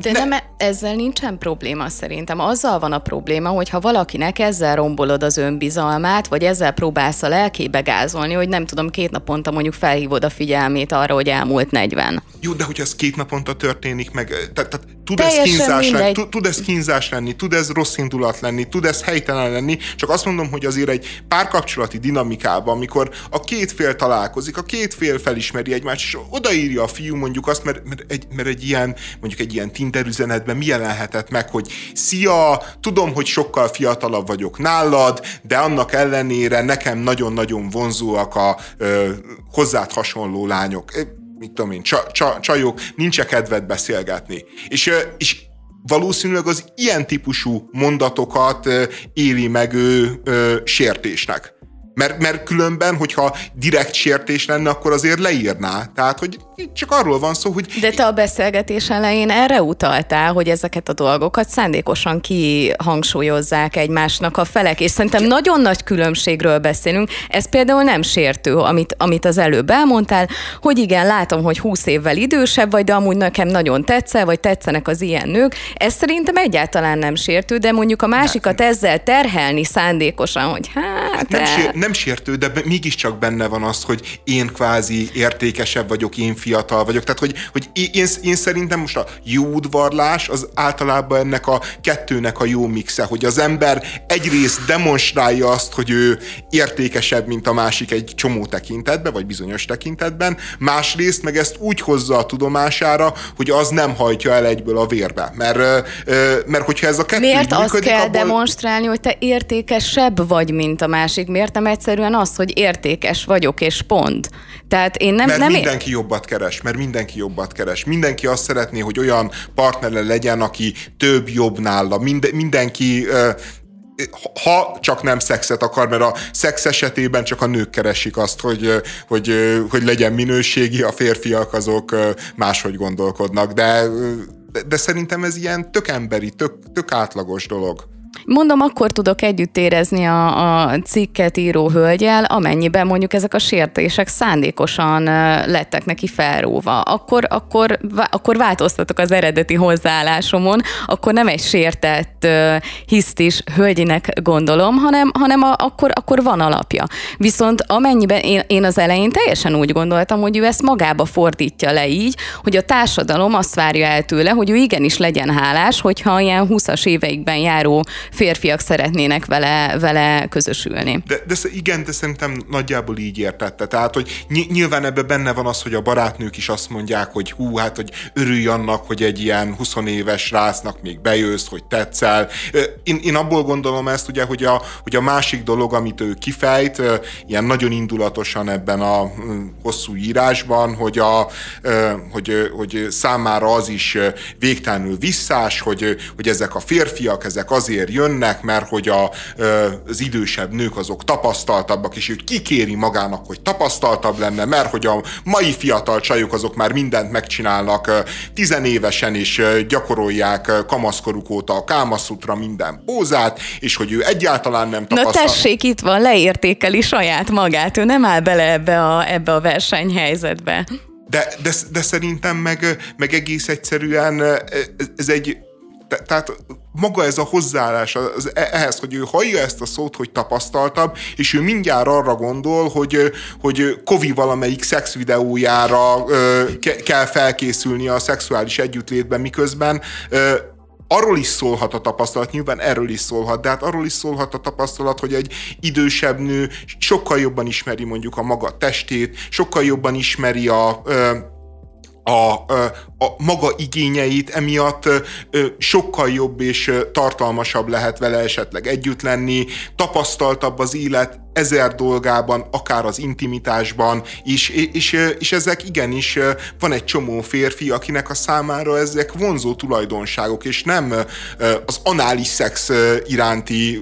de ne. nem, e- ezzel nincsen probléma szerintem. Azzal van a probléma, hogy ha valakinek ezzel rombolod az önbizalmát, vagy ezzel próbálsz a lelkébe gázolni, hogy nem tudom, két naponta mondjuk felhívod a figyelmét arra, hogy elmúlt 40. Jó, de hogy ez két naponta történik meg, tehát, tehát tud ez kínzás lenni, tud, tud ez kínzás lenni, tud ez rossz indulat lenni, tud ez helytelen lenni, csak azt mondom, hogy azért egy párkapcsolati dinamikában, amikor a két fél találkozik, a két fél felismeri egymást, és odaírja a fiú mondjuk azt, mert, mert, egy, mert egy ilyen, mondjuk egy ilyen Tinder üzenetben mi jelenhetett meg, hogy szia, tudom, hogy sokkal fiatalabb vagyok nálad, de annak ellenére nekem nagyon-nagyon vonzóak a ö, hozzád hasonló lányok mit tudom én, csa, csa, csajok, nincs kedved beszélgetni. És, és valószínűleg az ilyen típusú mondatokat éli meg ő ö, sértésnek. Mert, mert különben, hogyha direkt sértés lenne, akkor azért leírná. Tehát, hogy csak arról van szó, hogy... De te a beszélgetés elején erre utaltál, hogy ezeket a dolgokat szándékosan kihangsúlyozzák egymásnak a felek, és szerintem ja. nagyon nagy különbségről beszélünk. Ez például nem sértő, amit, amit az előbb elmondtál, hogy igen, látom, hogy 20 évvel idősebb vagy, de amúgy nekem nagyon tetszel, vagy tetszenek az ilyen nők. Ez szerintem egyáltalán nem sértő, de mondjuk a másikat nem. ezzel terhelni szándékosan, hogy hát... Nem, sér, nem sértő, de mégiscsak benne van az, hogy én kvázi értékesebb vagyok, én fiatal vagyok. Tehát, hogy, hogy én, én szerintem most a jó udvarlás az általában ennek a kettőnek a jó mixe, hogy az ember egyrészt demonstrálja azt, hogy ő értékesebb, mint a másik egy csomó tekintetben, vagy bizonyos tekintetben, másrészt meg ezt úgy hozza a tudomására, hogy az nem hajtja el egyből a vérbe. Mert, mert hogyha ez a kettő Miért működik, azt kell abból... demonstrálni, hogy te értékesebb vagy, mint a másik? Miért nem egyszerűen az, hogy értékes vagyok, és pont? Tehát én nem, mert nem mindenki jobbat keres, mert mindenki jobbat keres. Mindenki azt szeretné, hogy olyan partnere legyen, aki több jobb nála. Minde, mindenki ha csak nem szexet akar, mert a szex esetében csak a nők keresik azt, hogy, hogy, hogy legyen minőségi, a férfiak azok máshogy gondolkodnak, de, de szerintem ez ilyen tök emberi, tök, tök átlagos dolog. Mondom, akkor tudok együtt érezni a, a cikket író hölgyel, amennyiben mondjuk ezek a sértések szándékosan lettek neki felróva. Akkor, akkor, akkor változtatok az eredeti hozzáállásomon, akkor nem egy sértett, hisztis hölgyinek gondolom, hanem, hanem a, akkor, akkor van alapja. Viszont amennyiben én, én az elején teljesen úgy gondoltam, hogy ő ezt magába fordítja le így, hogy a társadalom azt várja el tőle, hogy ő igenis legyen hálás, hogyha ilyen 20-as éveikben járó férfiak szeretnének vele, vele közösülni. De, de igen, de szerintem nagyjából így értette. Tehát, hogy nyilván ebben benne van az, hogy a barátnők is azt mondják, hogy hú, hát, hogy örülj annak, hogy egy ilyen 20 éves rásznak még bejössz, hogy tetszel. Én, én abból gondolom ezt, ugye, hogy a, hogy a másik dolog, amit ő kifejt, ilyen nagyon indulatosan ebben a hosszú írásban, hogy, a, hogy, hogy számára az is végtelenül visszás, hogy, hogy ezek a férfiak, ezek azért jönnek, mert hogy a, az idősebb nők azok tapasztaltabbak, és ő kikéri magának, hogy tapasztaltabb lenne, mert hogy a mai fiatal csajok azok már mindent megcsinálnak tizenévesen, és gyakorolják kamaszkoruk óta a kámaszutra minden pózát, és hogy ő egyáltalán nem tapasztal. Na tessék, itt van, leértékeli saját magát, ő nem áll bele ebbe a, ebbe a versenyhelyzetbe. De, de, de szerintem meg, meg egész egyszerűen ez egy tehát maga ez a hozzáállás az, e, ehhez, hogy ő hallja ezt a szót, hogy tapasztaltabb, és ő mindjárt arra gondol, hogy, hogy Kovi valamelyik szex videójára ke, kell felkészülni a szexuális együttlétben, miközben arról is szólhat a tapasztalat, nyilván erről is szólhat, de hát arról is szólhat a tapasztalat, hogy egy idősebb nő sokkal jobban ismeri mondjuk a maga testét, sokkal jobban ismeri a, a, a maga igényeit, emiatt sokkal jobb és tartalmasabb lehet vele esetleg együtt lenni, tapasztaltabb az élet ezer dolgában, akár az intimitásban is, és, és ezek igenis van egy csomó férfi, akinek a számára ezek vonzó tulajdonságok, és nem az anális szex iránti,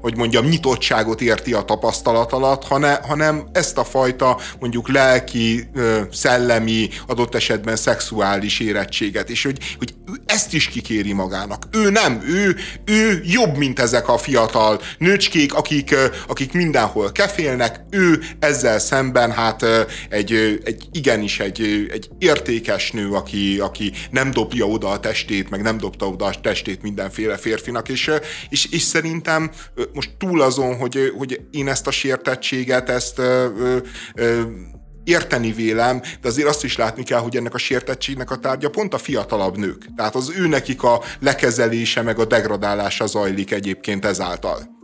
hogy mondjam, nyitottságot érti a tapasztalat alatt, hanem ezt a fajta mondjuk lelki, szellemi, adott esetben szexuális érettséget, és hogy, hogy ezt is kikéri magának. Ő nem, ő, ő jobb, mint ezek a fiatal nőcskék, akik, akik minden mindenhol kefélnek, ő ezzel szemben hát egy, egy igenis egy, egy értékes nő, aki, aki nem dobja oda a testét, meg nem dobta oda a testét mindenféle férfinak, és, és, és szerintem most túl azon, hogy, hogy én ezt a sértettséget, ezt ö, ö, érteni vélem, de azért azt is látni kell, hogy ennek a sértettségnek a tárgya pont a fiatalabb nők. Tehát az ő nekik a lekezelése, meg a degradálása zajlik egyébként ezáltal.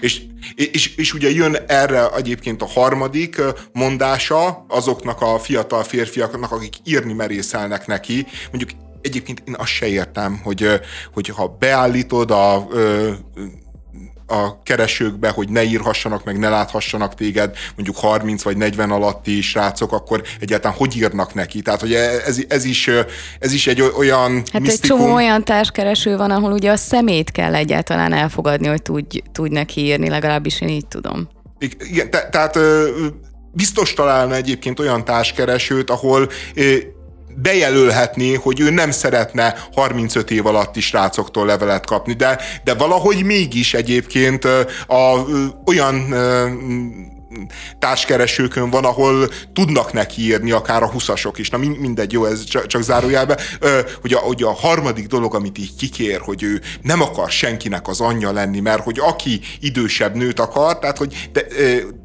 És, és, és ugye jön erre egyébként a harmadik mondása azoknak a fiatal férfiaknak, akik írni merészelnek neki. Mondjuk egyébként én azt se értem, hogy, hogy ha beállítod a a keresőkbe, hogy ne írhassanak, meg ne láthassanak téged, mondjuk 30 vagy 40 alatti srácok, akkor egyáltalán hogy írnak neki? Tehát, hogy ez, ez, is, ez is egy olyan Hát misztikum. egy csomó olyan társkereső van, ahol ugye a szemét kell egyáltalán elfogadni, hogy tudj, tudj neki írni, legalábbis én így tudom. Igen, te, tehát biztos találna egyébként olyan társkeresőt, ahol bejelölhetné, hogy ő nem szeretne 35 év alatti srácoktól levelet kapni, de, de valahogy mégis egyébként a, a, olyan társkeresőkön van, ahol tudnak neki írni akár a huszasok is. Na mindegy, jó, ez csak, csak zárójelbe. Hogy a, hogy a harmadik dolog, amit így kikér, hogy ő nem akar senkinek az anyja lenni, mert hogy aki idősebb nőt akar, tehát hogy, de,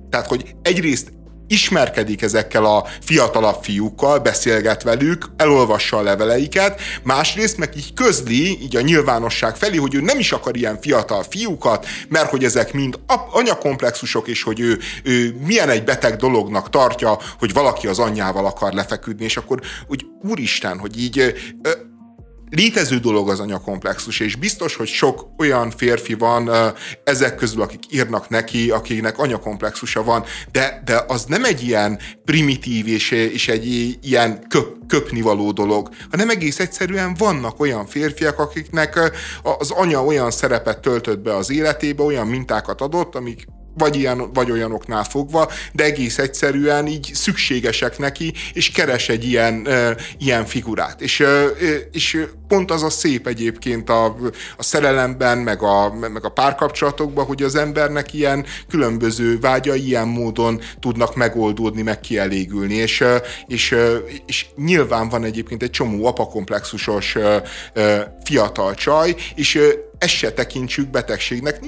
tehát, hogy egyrészt ismerkedik ezekkel a fiatalabb fiúkkal, beszélget velük, elolvassa a leveleiket, másrészt meg így közli, így a nyilvánosság felé, hogy ő nem is akar ilyen fiatal fiúkat, mert hogy ezek mind anyakomplexusok, és hogy ő, ő milyen egy beteg dolognak tartja, hogy valaki az anyjával akar lefeküdni, és akkor úgy úristen, hogy így ö, létező dolog az anyakomplexus, és biztos, hogy sok olyan férfi van ezek közül, akik írnak neki, akiknek anyakomplexusa van, de, de az nem egy ilyen primitív és, és egy ilyen köp, köpnivaló dolog, hanem egész egyszerűen vannak olyan férfiak, akiknek az anya olyan szerepet töltött be az életébe, olyan mintákat adott, amik vagy, ilyen, vagy olyanoknál fogva, de egész egyszerűen így szükségesek neki, és keres egy ilyen, ilyen figurát. És, és pont az a szép egyébként a, a szerelemben, meg a, meg a párkapcsolatokban, hogy az embernek ilyen különböző vágyai ilyen módon tudnak megoldódni, meg kielégülni, és, és, és nyilván van egyébként egy csomó apakomplexusos fiatal csaj, és ezt se tekintsük betegségnek.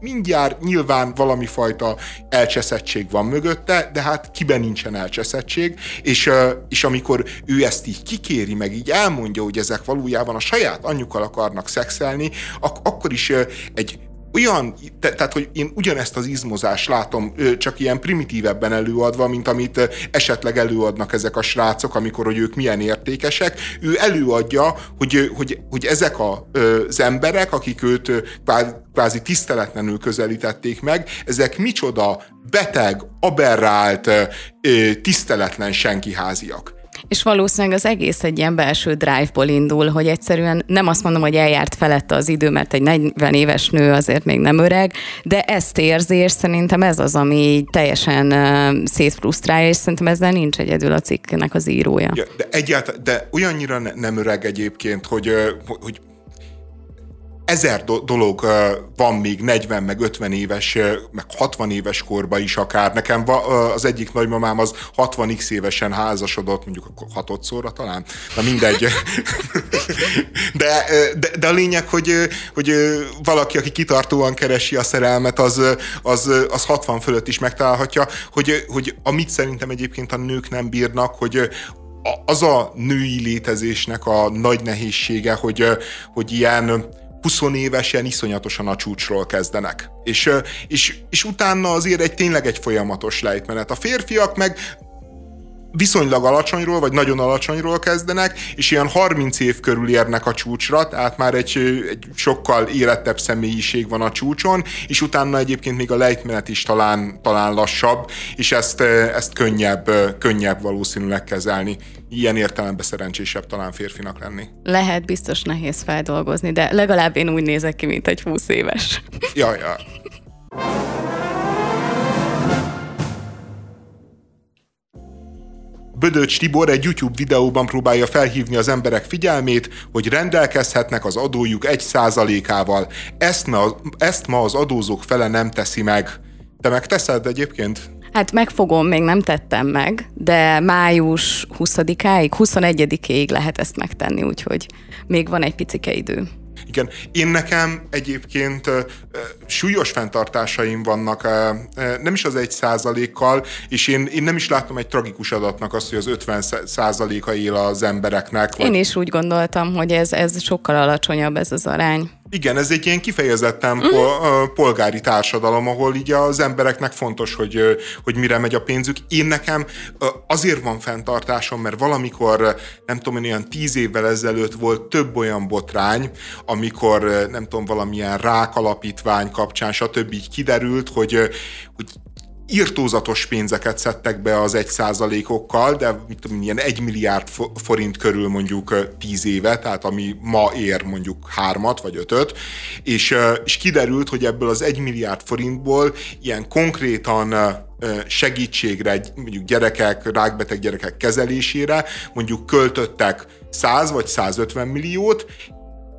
Mindjárt nyilván valami fajta elcseszettség van mögötte, de hát kiben nincsen elcseszettség, és, és amikor ő ezt így kikéri, meg így elmondja, hogy ezek valójában a saját anyjukkal akarnak szexelni, ak- akkor is egy olyan, te, tehát, hogy én ugyanezt az izmozást látom, csak ilyen primitívebben előadva, mint amit esetleg előadnak ezek a srácok, amikor, hogy ők milyen értékesek. Ő előadja, hogy, hogy, hogy ezek az emberek, akik őt kvázi tiszteletlenül közelítették meg, ezek micsoda beteg, aberrált, tiszteletlen senkiháziak. És valószínűleg az egész egy ilyen belső drive-ból indul, hogy egyszerűen nem azt mondom, hogy eljárt felette az idő, mert egy 40 éves nő azért még nem öreg, de ezt érzi, és szerintem ez az, ami teljesen uh, szétfrusztrálja, és szerintem ezzel nincs egyedül a cikknek az írója. Ja, de egyáltalán, de olyannyira ne, nem öreg egyébként, hogy, hogy ezer do- dolog van még 40, meg 50 éves, meg 60 éves korba is akár. Nekem az egyik nagymamám az 60x évesen házasodott, mondjuk hatodszorra talán, na mindegy. De, de, de a lényeg, hogy, hogy valaki, aki kitartóan keresi a szerelmet, az, az, az 60 fölött is megtalálhatja, hogy, hogy amit szerintem egyébként a nők nem bírnak, hogy az a női létezésnek a nagy nehézsége, hogy, hogy ilyen 20 évesen iszonyatosan a csúcsról kezdenek. És, és, és utána azért egy tényleg egy folyamatos lejtmenet. A férfiak meg viszonylag alacsonyról, vagy nagyon alacsonyról kezdenek, és ilyen 30 év körül érnek a csúcsra, tehát már egy, egy sokkal érettebb személyiség van a csúcson, és utána egyébként még a lejtmenet is talán, talán lassabb, és ezt, ezt könnyebb, könnyebb valószínűleg kezelni. Ilyen értelemben szerencsésebb talán férfinak lenni. Lehet, biztos nehéz feldolgozni, de legalább én úgy nézek ki, mint egy 20 éves. Ja, ja. Bödöcs Tibor egy YouTube videóban próbálja felhívni az emberek figyelmét, hogy rendelkezhetnek az adójuk egy százalékával. Ezt ma, ezt ma az adózók fele nem teszi meg. Te megteszed egyébként? Hát megfogom, még nem tettem meg, de május 20-áig, 21-ig lehet ezt megtenni, úgyhogy még van egy picike idő. Igen, én nekem egyébként súlyos fenntartásaim vannak, nem is az egy százalékkal, és én, én nem is látom egy tragikus adatnak azt, hogy az 50 százaléka él az embereknek. Vagy... Én is úgy gondoltam, hogy ez, ez sokkal alacsonyabb ez az arány. Igen, ez egy ilyen kifejezetten mm. polgári társadalom, ahol így az embereknek fontos, hogy, hogy mire megy a pénzük. Én nekem azért van fenntartásom, mert valamikor, nem tudom, olyan tíz évvel ezelőtt volt több olyan botrány, amikor, nem tudom, valamilyen rákalapítvány kapcsán, stb. így kiderült, hogy, hogy írtózatos pénzeket szedtek be az egy százalékokkal, de mit tudom, ilyen egy milliárd forint körül mondjuk tíz éve, tehát ami ma ér mondjuk hármat vagy ötöt, és, és kiderült, hogy ebből az egy milliárd forintból ilyen konkrétan segítségre, mondjuk gyerekek, rákbeteg gyerekek kezelésére mondjuk költöttek 100 vagy 150 milliót,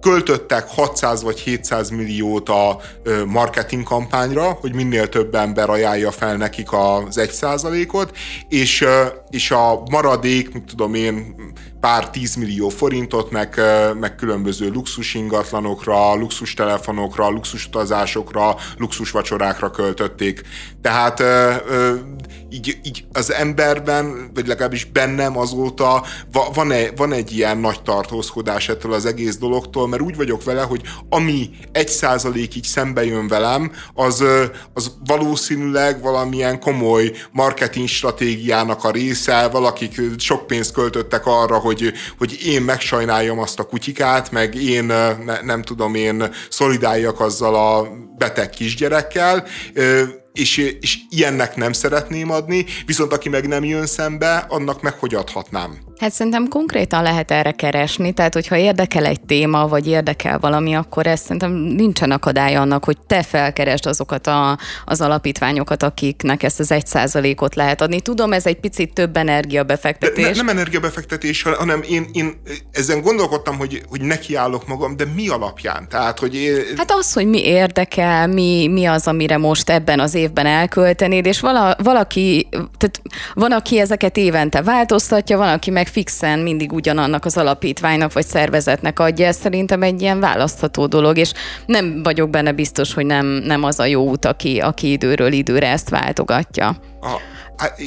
költöttek 600 vagy 700 milliót a marketing kampányra, hogy minél több ember ajánlja fel nekik az egy százalékot, és, és a maradék, mit tudom én, pár tízmillió forintot, meg, meg különböző luxus ingatlanokra, luxus telefonokra, luxus utazásokra, luxus vacsorákra költötték. Tehát így, így az emberben, vagy legalábbis bennem azóta van, -e, van egy ilyen nagy tartózkodás ettől az egész dologtól, mert úgy vagyok vele, hogy ami egy százalékig szembe jön velem, az, az valószínűleg valamilyen komoly marketing stratégiának a része, valakik sok pénzt költöttek arra, hogy, hogy én megsajnáljam azt a kutyikát, meg én ne, nem tudom, én szolidáljak azzal a beteg kisgyerekkel, és, és ilyennek nem szeretném adni, viszont aki meg nem jön szembe, annak meg hogy adhatnám. Hát szerintem konkrétan lehet erre keresni, tehát hogyha érdekel egy téma, vagy érdekel valami, akkor ez szerintem nincsen akadály annak, hogy te felkeresd azokat a, az alapítványokat, akiknek ezt az egy százalékot lehet adni. Tudom, ez egy picit több energiabefektetés. De ne, nem energiabefektetés, hanem én, én ezen gondolkodtam, hogy, hogy nekiállok magam, de mi alapján? Tehát, hogy én... Hát az, hogy mi érdekel, mi, mi az, amire most ebben az évben elköltenéd, és vala, valaki, tehát van, aki ezeket évente változtatja, van, aki meg fixen mindig ugyanannak az alapítványnak vagy szervezetnek adja. Ez szerintem egy ilyen választható dolog, és nem vagyok benne biztos, hogy nem, nem az a jó út, aki, aki időről időre ezt váltogatja. A, hát,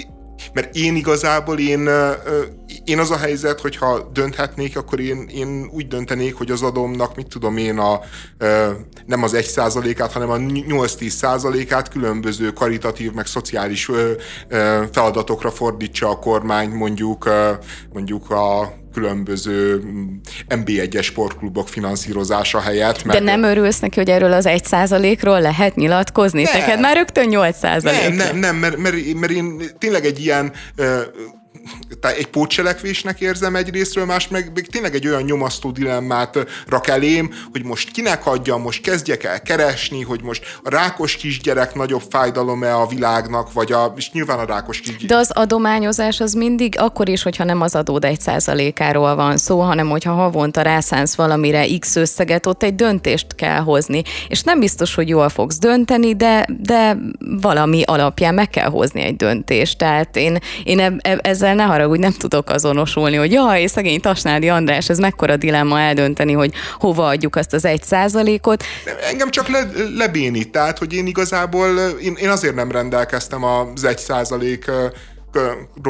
mert én igazából én, én az a helyzet, hogyha dönthetnék, akkor én, én úgy döntenék, hogy az adomnak, mit tudom én, a, nem az egy százalékát, hanem a 8-10 százalékát különböző karitatív, meg szociális feladatokra fordítsa a kormány, mondjuk, mondjuk a különböző MB1-es mm, sportklubok finanszírozása helyett. Mert... De nem örülsz neki, hogy erről az egy százalékról lehet nyilatkozni? Nem. Neked már rögtön 8 százalék. Nem, nem, nem mert, mert, mert én tényleg egy ilyen egy pótcselekvésnek érzem egyrésztről, más meg, meg tényleg egy olyan nyomasztó dilemmát rak elém, hogy most kinek adjam, most kezdjek el keresni, hogy most a rákos kisgyerek nagyobb fájdalom-e a világnak, vagy a, és nyilván a rákos kisgyerek. De az adományozás az mindig akkor is, hogyha nem az adód egy százalékáról van szó, hanem hogyha havonta rászánsz valamire X összeget, ott egy döntést kell hozni. És nem biztos, hogy jól fogsz dönteni, de, de valami alapján meg kell hozni egy döntést. Tehát én, én e, e, ezzel ne haragudj, nem tudok azonosulni, hogy jaj, szegény Tasnádi András, ez mekkora dilemma eldönteni, hogy hova adjuk azt az egy százalékot. Engem csak le, lebénít, tehát, hogy én igazából, én, én azért nem rendelkeztem az egy százalék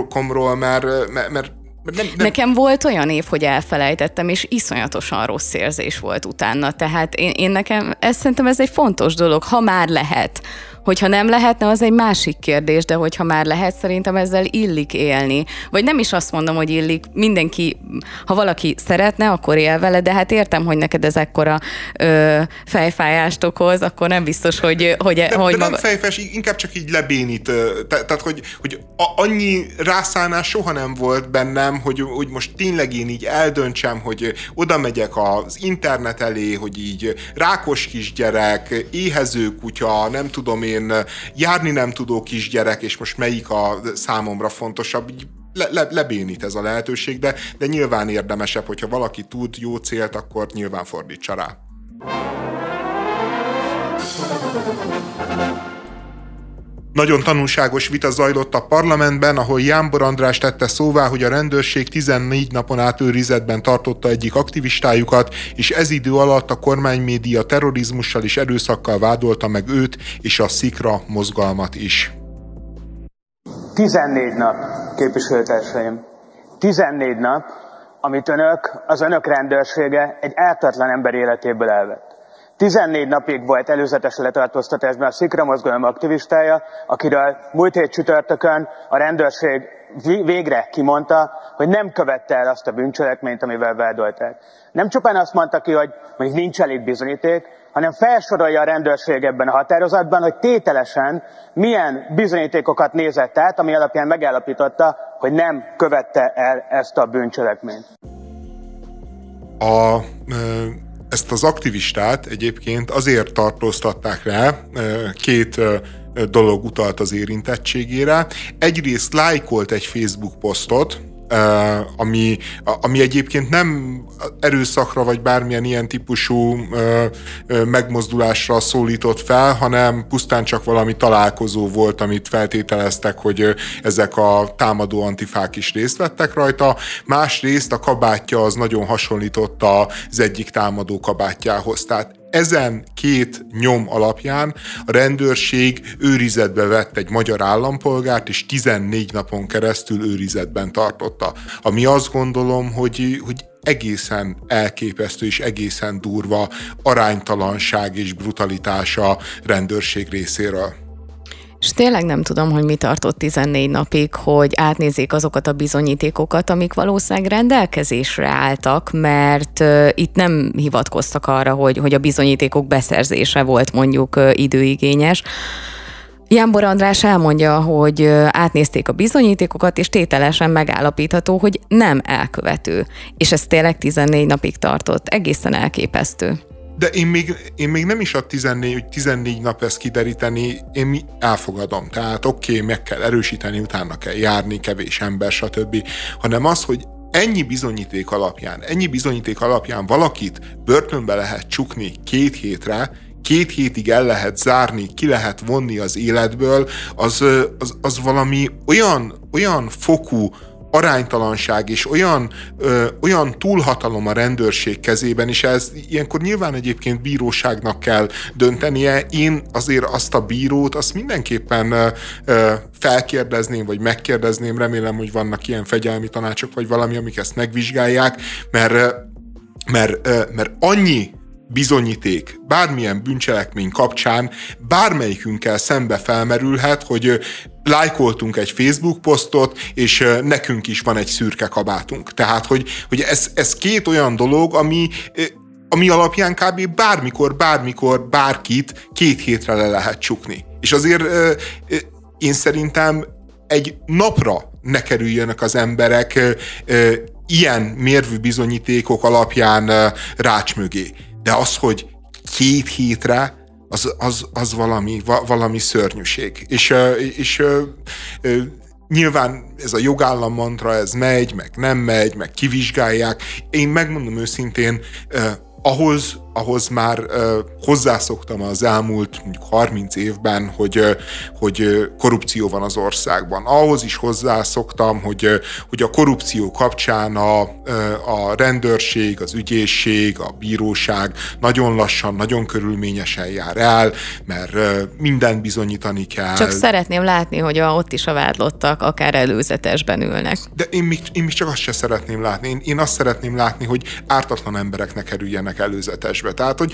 komról, mert, mert, mert nem, nem. Nekem volt olyan év, hogy elfelejtettem, és iszonyatosan rossz érzés volt utána. Tehát én, én nekem, ez szerintem ez egy fontos dolog, ha már lehet Hogyha nem lehetne, az egy másik kérdés, de hogyha már lehet, szerintem ezzel illik élni. Vagy nem is azt mondom, hogy illik, mindenki, ha valaki szeretne, akkor él vele, de hát értem, hogy neked ez ekkora ö, fejfájást okoz, akkor nem biztos, hogy, hogy, de, hogy de maga... nem fejfás, inkább csak így lebénít. Te, tehát, hogy, hogy annyi rászánás soha nem volt bennem, hogy, hogy most tényleg én így eldöntsem, hogy oda megyek az internet elé, hogy így rákos kisgyerek, éhező kutya, nem tudom én, én járni nem tudó kisgyerek, és most melyik a számomra fontosabb, így le, le, lebénít ez a lehetőség, de, de nyilván érdemesebb, hogyha valaki tud jó célt, akkor nyilván fordítsa rá. Nagyon tanulságos vita zajlott a parlamentben, ahol Jánbor András tette szóvá, hogy a rendőrség 14 napon át őrizetben tartotta egyik aktivistájukat, és ez idő alatt a kormánymédia terrorizmussal és erőszakkal vádolta meg őt és a Szikra mozgalmat is. 14 nap, képviselőtársaim. 14 nap, amit önök, az önök rendőrsége egy ártatlan ember életéből elvett. 14 napig volt előzetes letartóztatásban a Szikra mozgalom aktivistája, akiről múlt hét csütörtökön a rendőrség végre kimondta, hogy nem követte el azt a bűncselekményt, amivel vádolták. Nem csupán azt mondta ki, hogy mondjuk nincs elég bizonyíték, hanem felsorolja a rendőrség ebben a határozatban, hogy tételesen milyen bizonyítékokat nézett át, ami alapján megállapította, hogy nem követte el ezt a bűncselekményt. A ezt az aktivistát egyébként azért tartóztatták le, két dolog utalt az érintettségére. Egyrészt lájkolt egy Facebook posztot, ami, ami egyébként nem erőszakra vagy bármilyen ilyen típusú megmozdulásra szólított fel, hanem pusztán csak valami találkozó volt, amit feltételeztek, hogy ezek a támadó antifák is részt vettek rajta. Másrészt a kabátja az nagyon hasonlított az egyik támadó kabátjához. Tehát ezen két nyom alapján a rendőrség őrizetbe vett egy magyar állampolgárt, és 14 napon keresztül őrizetben tartotta. Ami azt gondolom, hogy, hogy egészen elképesztő és egészen durva aránytalanság és brutalitás a rendőrség részéről. És tényleg nem tudom, hogy mi tartott 14 napig, hogy átnézzék azokat a bizonyítékokat, amik valószínűleg rendelkezésre álltak, mert itt nem hivatkoztak arra, hogy, hogy a bizonyítékok beszerzése volt mondjuk időigényes. Jánbor András elmondja, hogy átnézték a bizonyítékokat, és tételesen megállapítható, hogy nem elkövető. És ez tényleg 14 napig tartott. Egészen elképesztő. De én még, én még nem is a 14, hogy 14 nap ezt kideríteni, én mi elfogadom. Tehát oké, okay, meg kell erősíteni, utána kell járni, kevés ember, stb. Hanem az, hogy ennyi bizonyíték alapján, ennyi bizonyíték alapján valakit börtönbe lehet csukni két hétre, két hétig el lehet zárni, ki lehet vonni az életből, az, az, az valami olyan, olyan fokú aránytalanság és olyan, ö, olyan túlhatalom a rendőrség kezében, és ez ilyenkor nyilván egyébként bíróságnak kell döntenie. Én azért azt a bírót, azt mindenképpen ö, felkérdezném, vagy megkérdezném, remélem, hogy vannak ilyen fegyelmi tanácsok, vagy valami, amik ezt megvizsgálják, mert, mert, mert annyi bizonyíték bármilyen bűncselekmény kapcsán bármelyikünkkel szembe felmerülhet, hogy lájkoltunk egy Facebook posztot, és nekünk is van egy szürke kabátunk. Tehát, hogy, hogy ez, ez két olyan dolog, ami, ami alapján kb. bármikor, bármikor bárkit két hétre le lehet csukni. És azért én szerintem egy napra ne kerüljenek az emberek ilyen mérvű bizonyítékok alapján rács mögé. De az, hogy két hétre, az, az, az valami, valami szörnyűség. És, és nyilván ez a jogállam mantra, ez megy, meg nem megy, meg kivizsgálják. Én megmondom őszintén, ahhoz, ahhoz már uh, hozzászoktam az elmúlt mondjuk 30 évben, hogy, uh, hogy korrupció van az országban. Ahhoz is hozzászoktam, hogy, uh, hogy a korrupció kapcsán a, uh, a rendőrség, az ügyészség, a bíróság nagyon lassan, nagyon körülményesen jár el, mert uh, mindent bizonyítani kell. Csak szeretném látni, hogy a, ott is a vádlottak akár előzetesben ülnek. De én még, én még csak azt sem szeretném látni. Én, én azt szeretném látni, hogy ártatlan embereknek kerüljenek előzetes nyomozásba. Tehát, hogy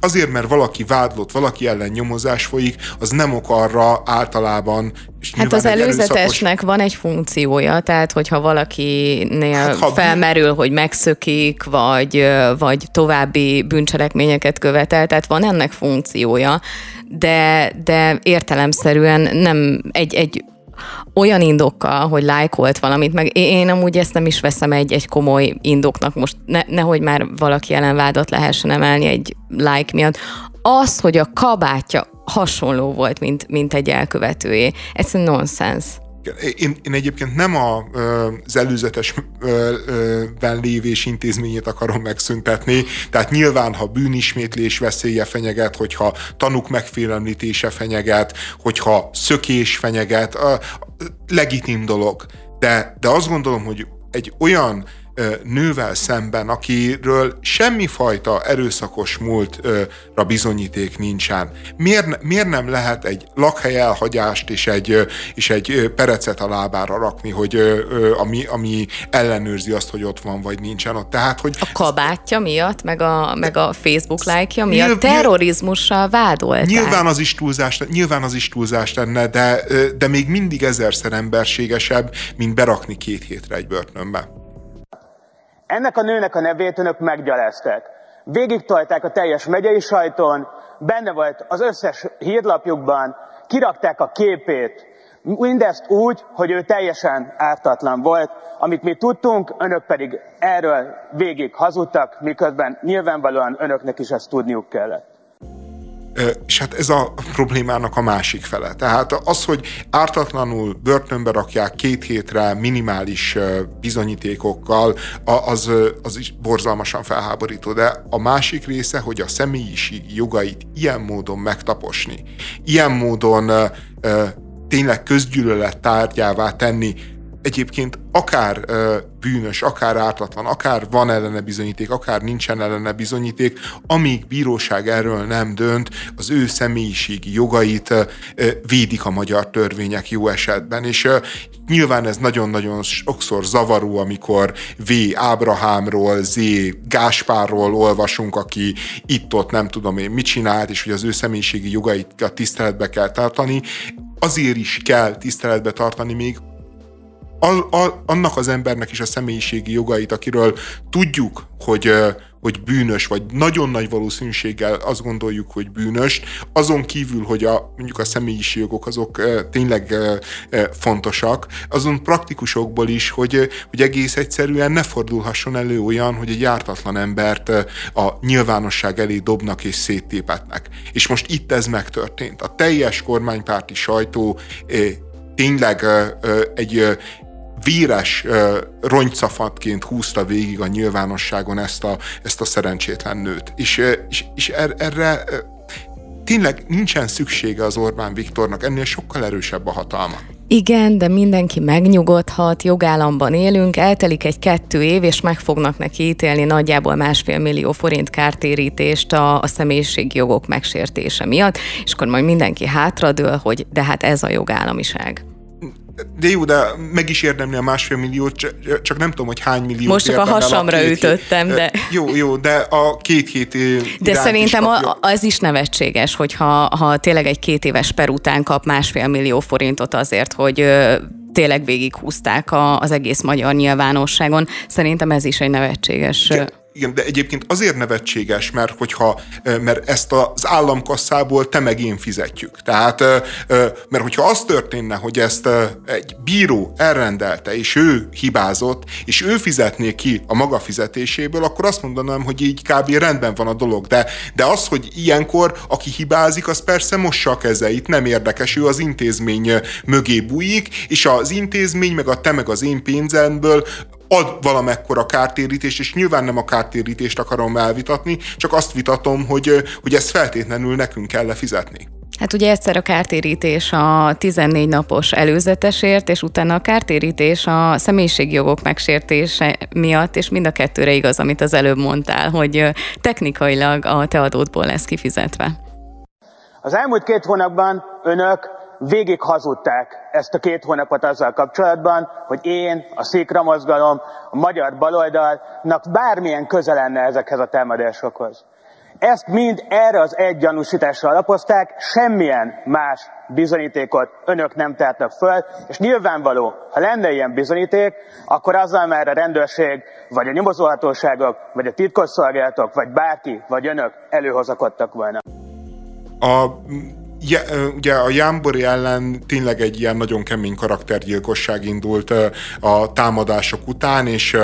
azért, mert valaki vádlott, valaki ellen nyomozás folyik, az nem ok arra általában, és hát az előzetesnek erőszakos... van egy funkciója, tehát hogyha valakinél hát, ha felmerül, hogy megszökik, vagy, vagy további bűncselekményeket követel, tehát van ennek funkciója, de, de értelemszerűen nem egy, egy olyan indokkal, hogy lájkolt valamit, meg én amúgy ezt nem is veszem egy, egy komoly indoknak, most ne, nehogy már valaki ellen vádat lehessen emelni egy like miatt, az, hogy a kabátja hasonló volt, mint, mint egy elkövetőjé. Ez nonsens. Én, én egyébként nem a, az előzetesben lévés intézményét akarom megszüntetni, tehát nyilván, ha bűnismétlés veszélye fenyeget, hogyha tanuk megfélemlítése fenyeget, hogyha szökés fenyeget, legitim dolog. De, de azt gondolom, hogy egy olyan nővel szemben, akiről semmifajta erőszakos múltra bizonyíték nincsen. Miért, miért nem lehet egy lakhely elhagyást és egy, és egy perecet a lábára rakni, hogy ami, ami ellenőrzi azt, hogy ott van vagy nincsen ott. Tehát, hogy a kabátja miatt, meg a, meg a Facebook lájkja miatt nyilv, terrorizmussal vádolták. Nyilván az is túlzás, nyilván az is túlzás lenne, de, de még mindig ezerszer emberségesebb, mint berakni két hétre egy börtönbe. Ennek a nőnek a nevét önök meggyalázták. Végig a teljes megyei sajton, benne volt az összes hírlapjukban, kirakták a képét, mindezt úgy, hogy ő teljesen ártatlan volt, amit mi tudtunk, önök pedig erről végig hazudtak, miközben nyilvánvalóan önöknek is ezt tudniuk kellett. És hát ez a problémának a másik fele. Tehát az, hogy ártatlanul börtönbe rakják két hétre minimális bizonyítékokkal, az, az is borzalmasan felháborító. De a másik része, hogy a személyiségi jogait ilyen módon megtaposni, ilyen módon tényleg közgyűlölet tárgyává tenni, egyébként akár ö, bűnös, akár ártatlan, akár van ellene bizonyíték, akár nincsen ellene bizonyíték, amíg bíróság erről nem dönt, az ő személyiségi jogait ö, védik a magyar törvények jó esetben, és ö, nyilván ez nagyon-nagyon sokszor zavaró, amikor V. Ábrahámról, Z. Gáspárról olvasunk, aki itt-ott nem tudom én mit csinált, és hogy az ő személyiségi jogait tiszteletbe kell tartani azért is kell tiszteletbe tartani még a, a, annak az embernek is a személyiségi jogait, akiről tudjuk, hogy, hogy bűnös, vagy nagyon nagy valószínűséggel azt gondoljuk, hogy bűnös, azon kívül, hogy a, mondjuk a személyiség jogok azok tényleg fontosak, azon praktikusokból is, hogy, hogy egész egyszerűen ne fordulhasson elő olyan, hogy egy jártatlan embert a nyilvánosság elé dobnak és széttépetnek. És most itt ez megtörtént. A teljes kormánypárti sajtó tényleg egy véres uh, rongycafatként húzta végig a nyilvánosságon ezt a, ezt a szerencsétlen nőt. És, és, és er, erre tényleg nincsen szüksége az Orbán Viktornak, ennél sokkal erősebb a hatalma. Igen, de mindenki megnyugodhat, jogállamban élünk, eltelik egy kettő év, és meg fognak neki ítélni nagyjából másfél millió forint kártérítést a, a személyiségi jogok megsértése miatt, és akkor majd mindenki hátradől, hogy de hát ez a jogállamiság. De jó, de meg is érdemli a másfél milliót, csak nem tudom, hogy hány millió. Most csak a hasamra a ütöttem, de... Jó, jó, de a két hét De szerintem az is nevetséges, hogyha ha tényleg egy két éves per után kap másfél millió forintot azért, hogy tényleg végighúzták az egész magyar nyilvánosságon. Szerintem ez is egy nevetséges... Igen igen, de egyébként azért nevetséges, mert hogyha, mert ezt az államkasszából te meg én fizetjük. Tehát, mert hogyha az történne, hogy ezt egy bíró elrendelte, és ő hibázott, és ő fizetné ki a maga fizetéséből, akkor azt mondanám, hogy így kb. rendben van a dolog. De, de az, hogy ilyenkor, aki hibázik, az persze mossa a kezeit, nem érdekes, ő az intézmény mögé bújik, és az intézmény, meg a te, meg az én pénzemből ad valamekkora kártérítést, és nyilván nem a kártérítést akarom elvitatni, csak azt vitatom, hogy, hogy ezt feltétlenül nekünk kell lefizetni. Hát ugye egyszer a kártérítés a 14 napos előzetesért, és utána a kártérítés a személyiségjogok megsértése miatt, és mind a kettőre igaz, amit az előbb mondtál, hogy technikailag a te adódból lesz kifizetve. Az elmúlt két hónapban önök végig hazudták ezt a két hónapot azzal kapcsolatban, hogy én, a Székra mozgalom, a magyar baloldalnak bármilyen köze lenne ezekhez a támadásokhoz. Ezt mind erre az egy gyanúsításra alapozták, semmilyen más bizonyítékot önök nem tehetnek föl, és nyilvánvaló, ha lenne ilyen bizonyíték, akkor azzal már a rendőrség, vagy a nyomozóhatóságok, vagy a titkosszolgálatok, vagy bárki, vagy önök előhozakodtak volna. A ugye a Jámbori ellen tényleg egy ilyen nagyon kemény karaktergyilkosság indult a támadások után, és,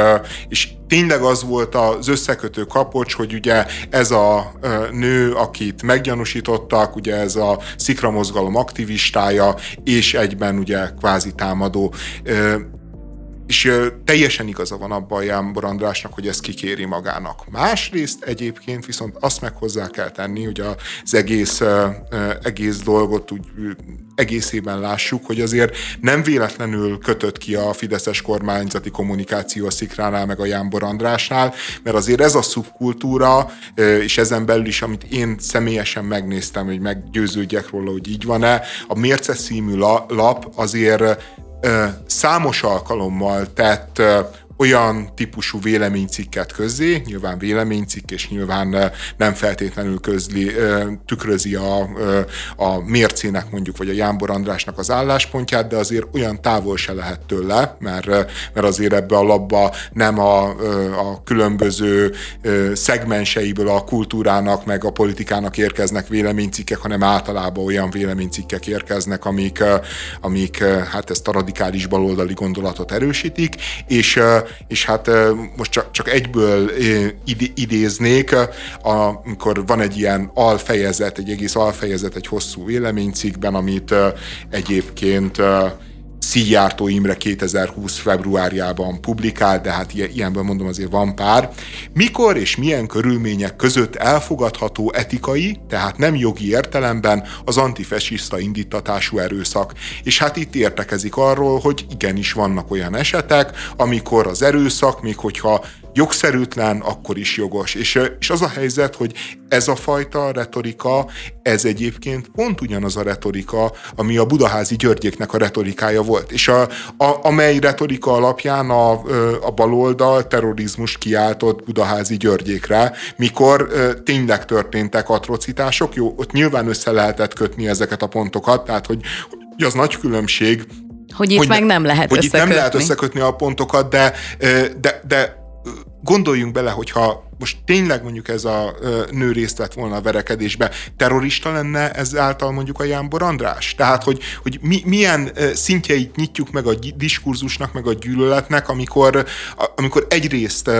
és tényleg az volt az összekötő kapocs, hogy ugye ez a nő, akit meggyanúsítottak, ugye ez a szikramozgalom aktivistája, és egyben ugye kvázi támadó és teljesen igaza van abban a Jámbor Andrásnak, hogy ezt kikéri magának. Másrészt egyébként viszont azt meg hozzá kell tenni, hogy az egész, egész dolgot úgy egészében lássuk, hogy azért nem véletlenül kötött ki a Fideszes kormányzati kommunikáció a Szikránál meg a Jámbor Andrásnál, mert azért ez a szubkultúra, és ezen belül is, amit én személyesen megnéztem, hogy meggyőződjek róla, hogy így van-e, a Mérce című lap azért számos alkalommal tett olyan típusú véleménycikket közzé, nyilván véleménycikk, és nyilván nem feltétlenül közli, tükrözi a, a mércének mondjuk, vagy a Jámbor Andrásnak az álláspontját, de azért olyan távol se lehet tőle, mert, mert azért ebbe a labba nem a, a különböző szegmenseiből a kultúrának, meg a politikának érkeznek véleménycikkek, hanem általában olyan véleménycikkek érkeznek, amik, amik hát ezt a radikális baloldali gondolatot erősítik, és és hát most csak, csak egyből idéznék, amikor van egy ilyen alfejezet, egy egész alfejezet egy hosszú véleménycikkben, amit egyébként Szijjártó Imre 2020 februárjában publikált, de hát ilyenben mondom azért van pár. Mikor és milyen körülmények között elfogadható etikai, tehát nem jogi értelemben az antifesiszta indítatású erőszak? És hát itt értekezik arról, hogy igenis vannak olyan esetek, amikor az erőszak, még hogyha jogszerűtlen, akkor is jogos. És, és az a helyzet, hogy ez a fajta retorika, ez egyébként pont ugyanaz a retorika, ami a budaházi Györgyéknek a retorikája volt. És a, a, amely retorika alapján a, a baloldal terrorizmust kiáltott budaházi Györgyékre, mikor tényleg történtek atrocitások. Jó, ott nyilván össze lehetett kötni ezeket a pontokat, tehát hogy az nagy különbség, hogy itt hogy meg nem lehet hogy összekötni. itt nem lehet összekötni a pontokat, de, de, de gondoljunk bele, hogyha most tényleg mondjuk ez a nő részt vett volna a verekedésbe, terrorista lenne ezáltal mondjuk a Jánbor András? Tehát, hogy, hogy mi, milyen szintjeit nyitjuk meg a diskurzusnak, meg a gyűlöletnek, amikor, amikor egyrészt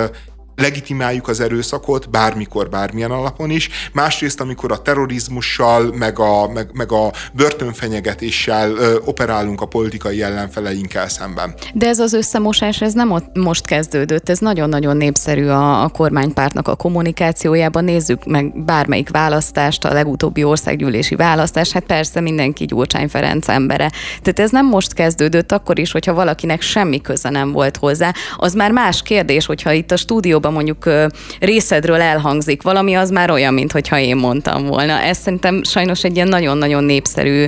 legitimáljuk az erőszakot bármikor, bármilyen alapon is. Másrészt, amikor a terrorizmussal, meg a, meg, meg a börtönfenyegetéssel ö, operálunk a politikai ellenfeleinkkel szemben. De ez az összemosás, ez nem ott most kezdődött, ez nagyon-nagyon népszerű a, a kormánypártnak a kommunikációjában. Nézzük meg bármelyik választást, a legutóbbi országgyűlési választást, hát persze mindenki Gyurcsány Ferenc embere. Tehát ez nem most kezdődött, akkor is, hogyha valakinek semmi köze nem volt hozzá. Az már más kérdés, hogyha itt a stúdióban mondjuk részedről elhangzik valami, az már olyan, mintha én mondtam volna. Ez szerintem sajnos egy ilyen nagyon-nagyon népszerű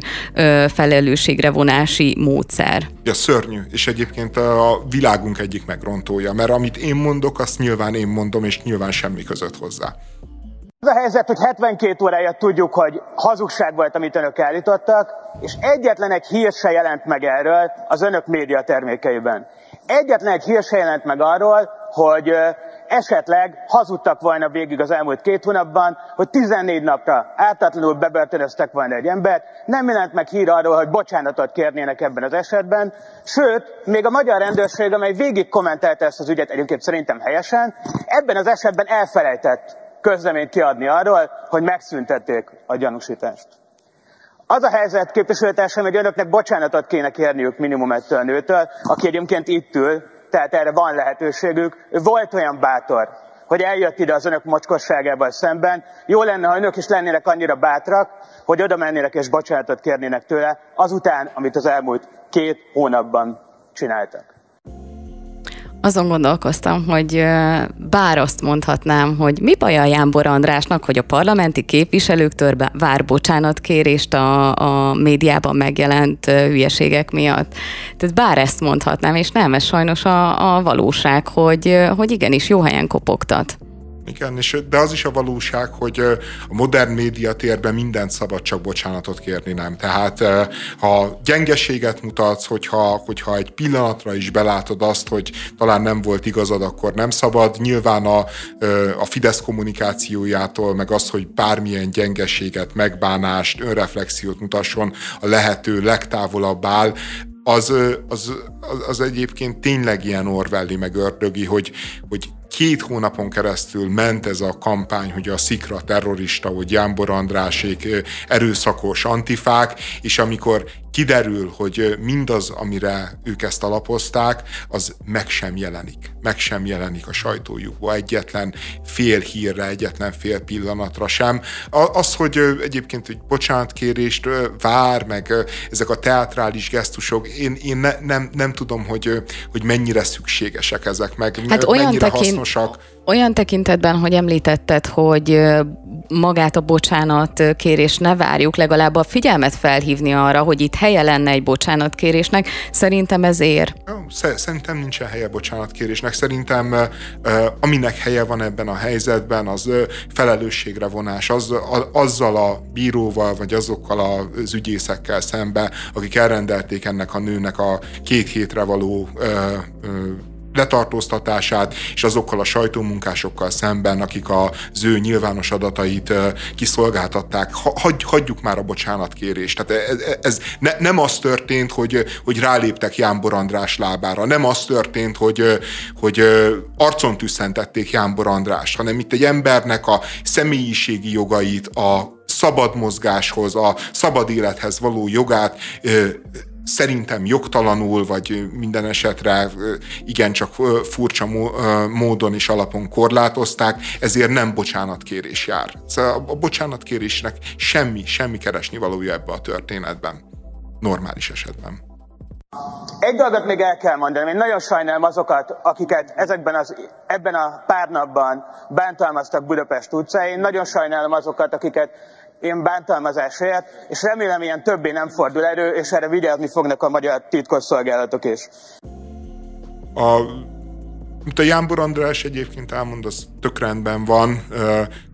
felelősségre vonási módszer. Ja, szörnyű, és egyébként a világunk egyik megrontója, mert amit én mondok, azt nyilván én mondom, és nyilván semmi között hozzá. Az a helyzet, hogy 72 órája tudjuk, hogy hazugság volt, amit önök állítottak, és egyetlen egy hír se jelent meg erről az önök média termékeiben. Egyetlen egy hír se jelent meg arról, hogy esetleg hazudtak volna végig az elmúlt két hónapban, hogy 14 napra ártatlanul bebörtönöztek volna egy embert, nem jelent meg hír arról, hogy bocsánatot kérnének ebben az esetben, sőt, még a magyar rendőrség, amely végig kommentelte ezt az ügyet egyébként szerintem helyesen, ebben az esetben elfelejtett közleményt kiadni arról, hogy megszüntették a gyanúsítást. Az a helyzet, képviselőtársam, hogy önöknek bocsánatot kéne kérniük minimum ettől a nőtől, aki egyébként itt ül, tehát erre van lehetőségük. Volt olyan bátor, hogy eljött ide az önök mocskosságával szemben. Jó lenne, ha önök is lennének annyira bátrak, hogy oda mennének és bocsánatot kérnének tőle, azután, amit az elmúlt két hónapban csináltak. Azon gondolkoztam, hogy bár azt mondhatnám, hogy mi baj a Jánbor Andrásnak, hogy a parlamenti képviselőktől vár bocsánatkérést a, a médiában megjelent hülyeségek miatt. Tehát bár ezt mondhatnám, és nem, ez sajnos a, a valóság, hogy, hogy igenis jó helyen kopogtat. Igen, és, de az is a valóság, hogy a modern média térben mindent szabad csak bocsánatot kérni, nem. Tehát ha gyengeséget mutatsz, hogyha, hogyha egy pillanatra is belátod azt, hogy talán nem volt igazad, akkor nem szabad. Nyilván a, a Fidesz kommunikációjától, meg az, hogy bármilyen gyengeséget, megbánást, önreflexiót mutasson, a lehető legtávolabb áll az, az, az, az egyébként tényleg ilyen orwelli meg ördögi, hogy, hogy két hónapon keresztül ment ez a kampány, hogy a szikra terrorista, hogy Jámbor Andrásék erőszakos antifák, és amikor kiderül, hogy mindaz, amire ők ezt alapozták, az meg sem jelenik. Meg sem jelenik a sajtójukba egyetlen fél hírre, egyetlen fél pillanatra sem. Az, hogy egyébként egy bocsánatkérést vár, meg ezek a teatrális gesztusok, én, én ne, nem, nem tudom, hogy, hogy mennyire szükségesek ezek, meg hát olyan mennyire tekint, hasznosak. Olyan tekintetben, hogy említetted, hogy magát a bocsánat kérés ne várjuk, legalább a figyelmet felhívni arra, hogy itt helye lenne egy bocsánatkérésnek, szerintem ez ér. Szerintem nincsen helye bocsánatkérésnek. Szerintem aminek helye van ebben a helyzetben, az felelősségre vonás. Az, azzal a bíróval, vagy azokkal az ügyészekkel szembe, akik elrendelték ennek a nőnek a két hétre való letartóztatását, és azokkal a sajtómunkásokkal szemben, akik az ő nyilvános adatait kiszolgáltatták. Hagy, hagyjuk már a bocsánatkérést. Tehát ez, ez ne, nem az történt, hogy, hogy ráléptek Jánbor András lábára, nem az történt, hogy, hogy arcon tüsszentették Jánbor András, hanem itt egy embernek a személyiségi jogait, a szabad mozgáshoz, a szabad élethez való jogát szerintem jogtalanul, vagy minden esetre igencsak furcsa módon és alapon korlátozták, ezért nem bocsánatkérés jár. Szóval a bocsánatkérésnek semmi, semmi keresni valója ebbe a történetben. Normális esetben. Egy dolgot még el kell mondani, én nagyon sajnálom azokat, akiket ezekben az, ebben a pár napban bántalmaztak Budapest utcáin, nagyon sajnálom azokat, akiket én bántalmazásért, és remélem ilyen többé nem fordul erő, és erre vigyázni fognak a magyar titkosszolgálatok is. A Mint a Jámbor András egyébként elmond, az tök rendben van,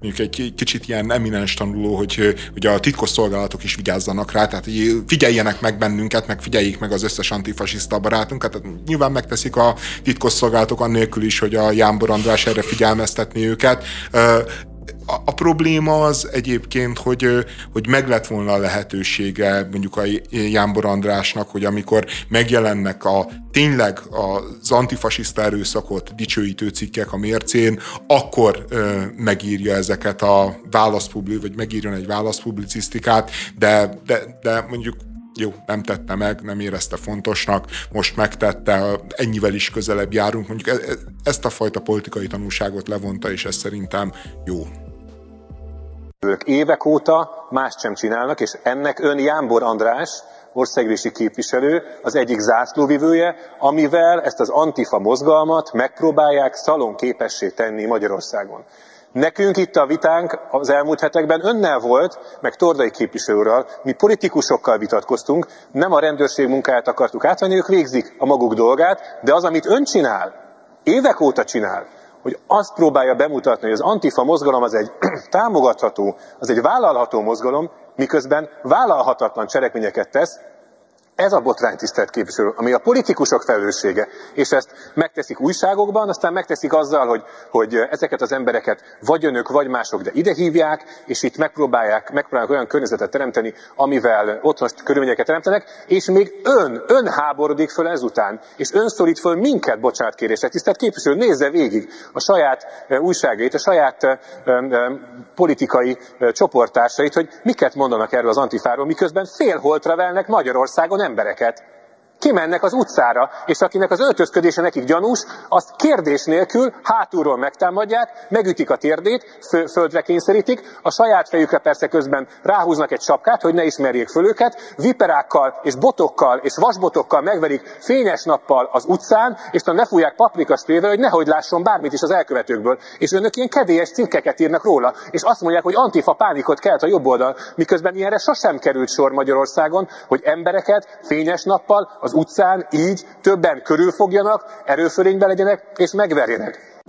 mondjuk egy kicsit ilyen eminens tanuló, hogy, hogy a titkos szolgálatok is vigyázzanak rá, tehát figyeljenek meg bennünket, meg figyeljék meg az összes antifasiszta barátunkat, tehát nyilván megteszik a titkos szolgálatok annélkül is, hogy a Jámbor András erre figyelmeztetni őket a, a probléma az egyébként, hogy, hogy meg lett volna a lehetősége mondjuk a Jámbor Andrásnak, hogy amikor megjelennek a tényleg az antifasiszta erőszakot dicsőítő cikkek a mércén, akkor ö, megírja ezeket a válaszpubli, vagy megírjon egy válaszpublicisztikát, de, de, de mondjuk jó, nem tette meg, nem érezte fontosnak, most megtette, ennyivel is közelebb járunk. Mondjuk e, e, ezt a fajta politikai tanulságot levonta, és ez szerintem jó. Ők évek óta más sem csinálnak, és ennek ön Jámbor András, országgyűlési képviselő, az egyik zászlóvivője, amivel ezt az antifa mozgalmat megpróbálják szalonképessé tenni Magyarországon. Nekünk itt a vitánk az elmúlt hetekben önnel volt, meg Tordai képviselőről, mi politikusokkal vitatkoztunk, nem a rendőrség munkáját akartuk átvenni, ők végzik a maguk dolgát, de az, amit ön csinál, évek óta csinál, hogy azt próbálja bemutatni, hogy az antifa mozgalom az egy támogatható, az egy vállalható mozgalom, miközben vállalhatatlan cselekményeket tesz, ez a botrány tisztelt képviselő, ami a politikusok felelőssége, és ezt megteszik újságokban, aztán megteszik azzal, hogy, hogy ezeket az embereket vagy önök, vagy mások, de ide hívják, és itt megpróbálják, megpróbálják olyan környezetet teremteni, amivel otthonos körülményeket teremtenek, és még ön, ön háborodik föl ezután, és ön szorít föl minket bocsánatkérésre. Tisztelt képviselő, nézze végig a saját újságait, a saját politikai csoporttársait, hogy miket mondanak erről az antifáról, miközben félholtra velnek Magyarországon embereket. Kimennek az utcára, és akinek az öltözködése nekik gyanús, azt kérdés nélkül hátulról megtámadják, megütik a térdét, földre kényszerítik, a saját fejükre persze közben ráhúznak egy sapkát, hogy ne ismerjék föl őket, viperákkal és botokkal és vasbotokkal megverik fényes nappal az utcán, és ne fújják paprikastével, hogy nehogy lásson bármit is az elkövetőkből. És önök ilyen kedélyes cikkeket írnak róla, és azt mondják, hogy antifa pánikot kelt a jobb oldal, miközben ilyenre sosem került sor Magyarországon, hogy embereket fényes nappal az utcán így többen körülfogjanak, erőfölénybe legyenek és megverjenek.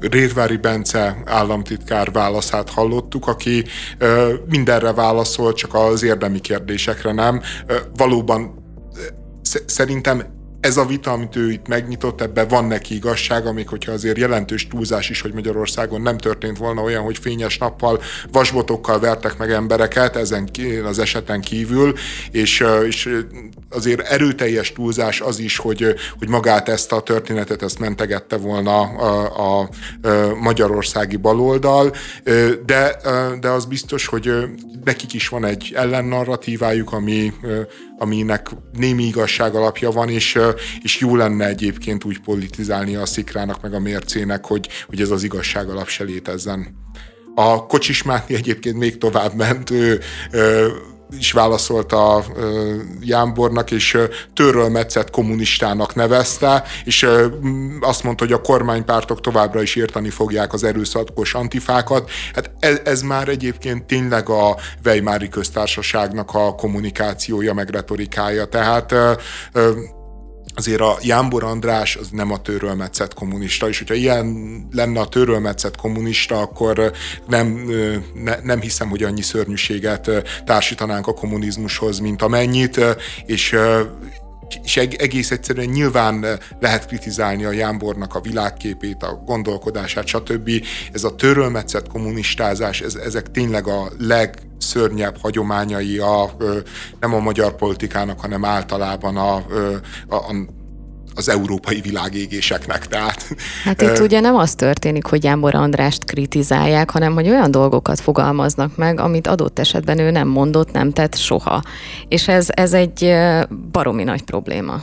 Rétvári Bence államtitkár válaszát hallottuk, aki mindenre válaszol, csak az érdemi kérdésekre nem. Valóban szerintem ez a vita, amit ő itt megnyitott, ebben van neki igazsága, még hogyha azért jelentős túlzás is, hogy Magyarországon nem történt volna olyan, hogy fényes nappal vasbotokkal vertek meg embereket ezen az eseten kívül, és, és azért erőteljes túlzás az is, hogy, hogy magát ezt a történetet ezt mentegette volna a, a, a magyarországi baloldal, de, de az biztos, hogy nekik is van egy ellennarratívájuk, ami, aminek némi igazság alapja van, és, és jó lenne egyébként úgy politizálni a szikrának meg a mércének, hogy, hogy ez az igazság alap se létezzen. A kocsismáti egyébként még tovább ment, ő, ő is válaszolt a Jámbornak, és metszett kommunistának nevezte, és azt mondta, hogy a kormánypártok továbbra is érteni fogják az erőszakos antifákat. Hát ez, ez már egyébként tényleg a Weimári köztársaságnak a kommunikációja, meg retorikája. Tehát azért a Jámbor András az nem a törölmetszett kommunista, és hogyha ilyen lenne a törölmetszett kommunista, akkor nem, ne, nem hiszem, hogy annyi szörnyűséget társítanánk a kommunizmushoz, mint amennyit, és és egész egyszerűen nyilván lehet kritizálni a Jámbornak a világképét, a gondolkodását, stb. Ez a törölmetszett kommunistázás, ez, ezek tényleg a legszörnyebb hagyományai a, nem a magyar politikának, hanem általában a, a, a az európai világégéseknek. Tehát, hát itt ugye nem az történik, hogy Jámbor Andrást kritizálják, hanem hogy olyan dolgokat fogalmaznak meg, amit adott esetben ő nem mondott, nem tett soha. És ez, ez egy baromi nagy probléma.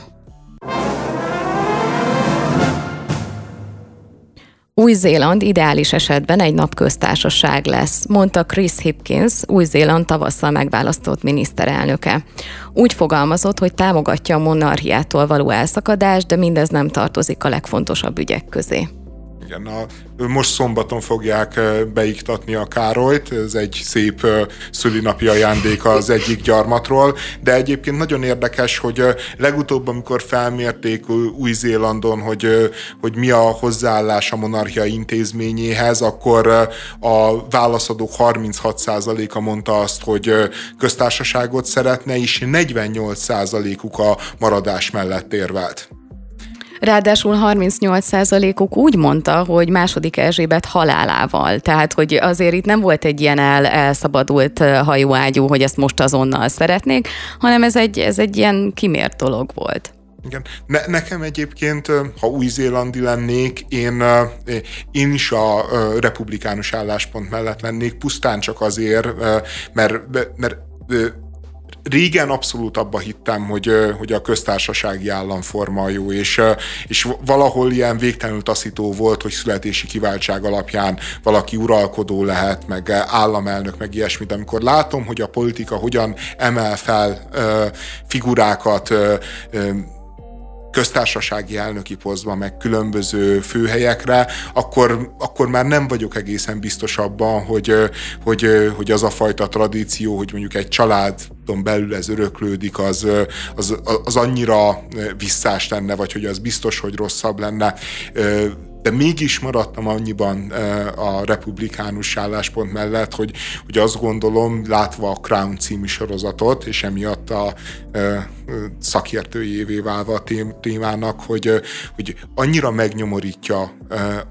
Új-Zéland ideális esetben egy napköztársaság lesz, mondta Chris Hipkins, Új-Zéland tavasszal megválasztott miniszterelnöke. Úgy fogalmazott, hogy támogatja a monarchiától való elszakadást, de mindez nem tartozik a legfontosabb ügyek közé. Igen, a, most szombaton fogják beiktatni a Károlyt, ez egy szép szülinapi ajándék az egyik gyarmatról, de egyébként nagyon érdekes, hogy legutóbb, amikor felmérték Új-Zélandon, hogy, hogy mi a hozzáállás a monarchia intézményéhez, akkor a válaszadók 36%-a mondta azt, hogy köztársaságot szeretne, és 48%-uk a maradás mellett érvelt. Ráadásul 38%-uk úgy mondta, hogy második Erzsébet halálával. Tehát, hogy azért itt nem volt egy ilyen el, elszabadult hajóágyú, hogy ezt most azonnal szeretnék, hanem ez egy, ez egy ilyen kimért dolog volt. Igen. Ne, nekem egyébként, ha új-zélandi lennék, én, én is a republikánus álláspont mellett lennék, pusztán csak azért, mert, mert régen abszolút abba hittem, hogy, hogy a köztársasági államforma jó, és, és valahol ilyen végtelenül taszító volt, hogy születési kiváltság alapján valaki uralkodó lehet, meg államelnök, meg ilyesmi, de amikor látom, hogy a politika hogyan emel fel figurákat, köztársasági elnöki posztba, meg különböző főhelyekre, akkor, akkor már nem vagyok egészen biztos abban, hogy, hogy, hogy az a fajta tradíció, hogy mondjuk egy családon belül ez öröklődik, az, az, az annyira visszás lenne, vagy hogy az biztos, hogy rosszabb lenne de mégis maradtam annyiban a republikánus álláspont mellett, hogy, hogy azt gondolom, látva a Crown című sorozatot, és emiatt a szakértőjévé válva a témának, hogy, hogy annyira megnyomorítja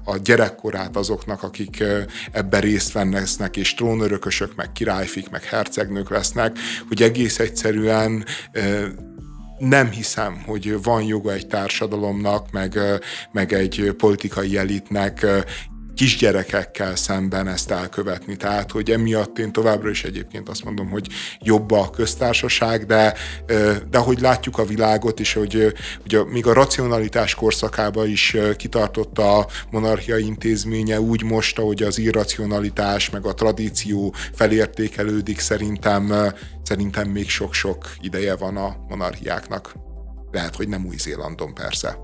a gyerekkorát azoknak, akik ebben részt vesznek, és trónörökösök, meg királyfik, meg hercegnők lesznek, hogy egész egyszerűen nem hiszem, hogy van joga egy társadalomnak, meg, meg egy politikai elitnek kisgyerekekkel szemben ezt elkövetni. Tehát, hogy emiatt én továbbra is egyébként azt mondom, hogy jobb a köztársaság, de, de hogy látjuk a világot is, hogy, hogy még a racionalitás korszakában is kitartott a monarchia intézménye, úgy most, hogy az irracionalitás, meg a tradíció felértékelődik, szerintem, szerintem még sok-sok ideje van a monarchiáknak. Lehet, hogy nem Új-Zélandon persze.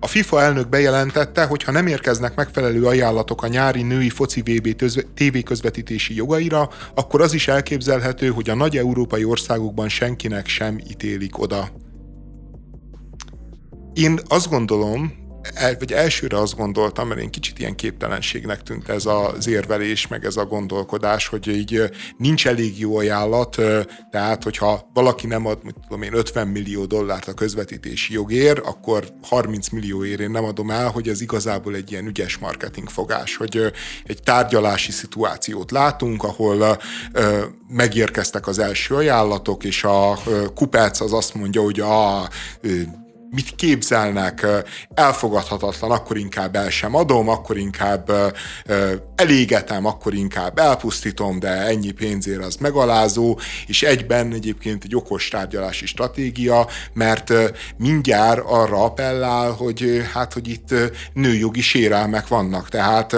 A FIFA elnök bejelentette, hogy ha nem érkeznek megfelelő ajánlatok a nyári női foci VB TV közvetítési jogaira, akkor az is elképzelhető, hogy a nagy európai országokban senkinek sem ítélik oda. Én azt gondolom, el, vagy elsőre azt gondoltam, mert én kicsit ilyen képtelenségnek tűnt ez az érvelés, meg ez a gondolkodás, hogy így nincs elég jó ajánlat, tehát hogyha valaki nem ad, mit tudom én, 50 millió dollárt a közvetítési jogért, akkor 30 millióért én nem adom el, hogy ez igazából egy ilyen ügyes marketingfogás, hogy egy tárgyalási szituációt látunk, ahol megérkeztek az első ajánlatok, és a kupec az azt mondja, hogy a mit képzelnek, elfogadhatatlan, akkor inkább el sem adom, akkor inkább elégetem, akkor inkább elpusztítom, de ennyi pénzért az megalázó, és egyben egyébként egy okos tárgyalási stratégia, mert mindjárt arra appellál, hogy hát, hogy itt nőjogi sérelmek vannak. Tehát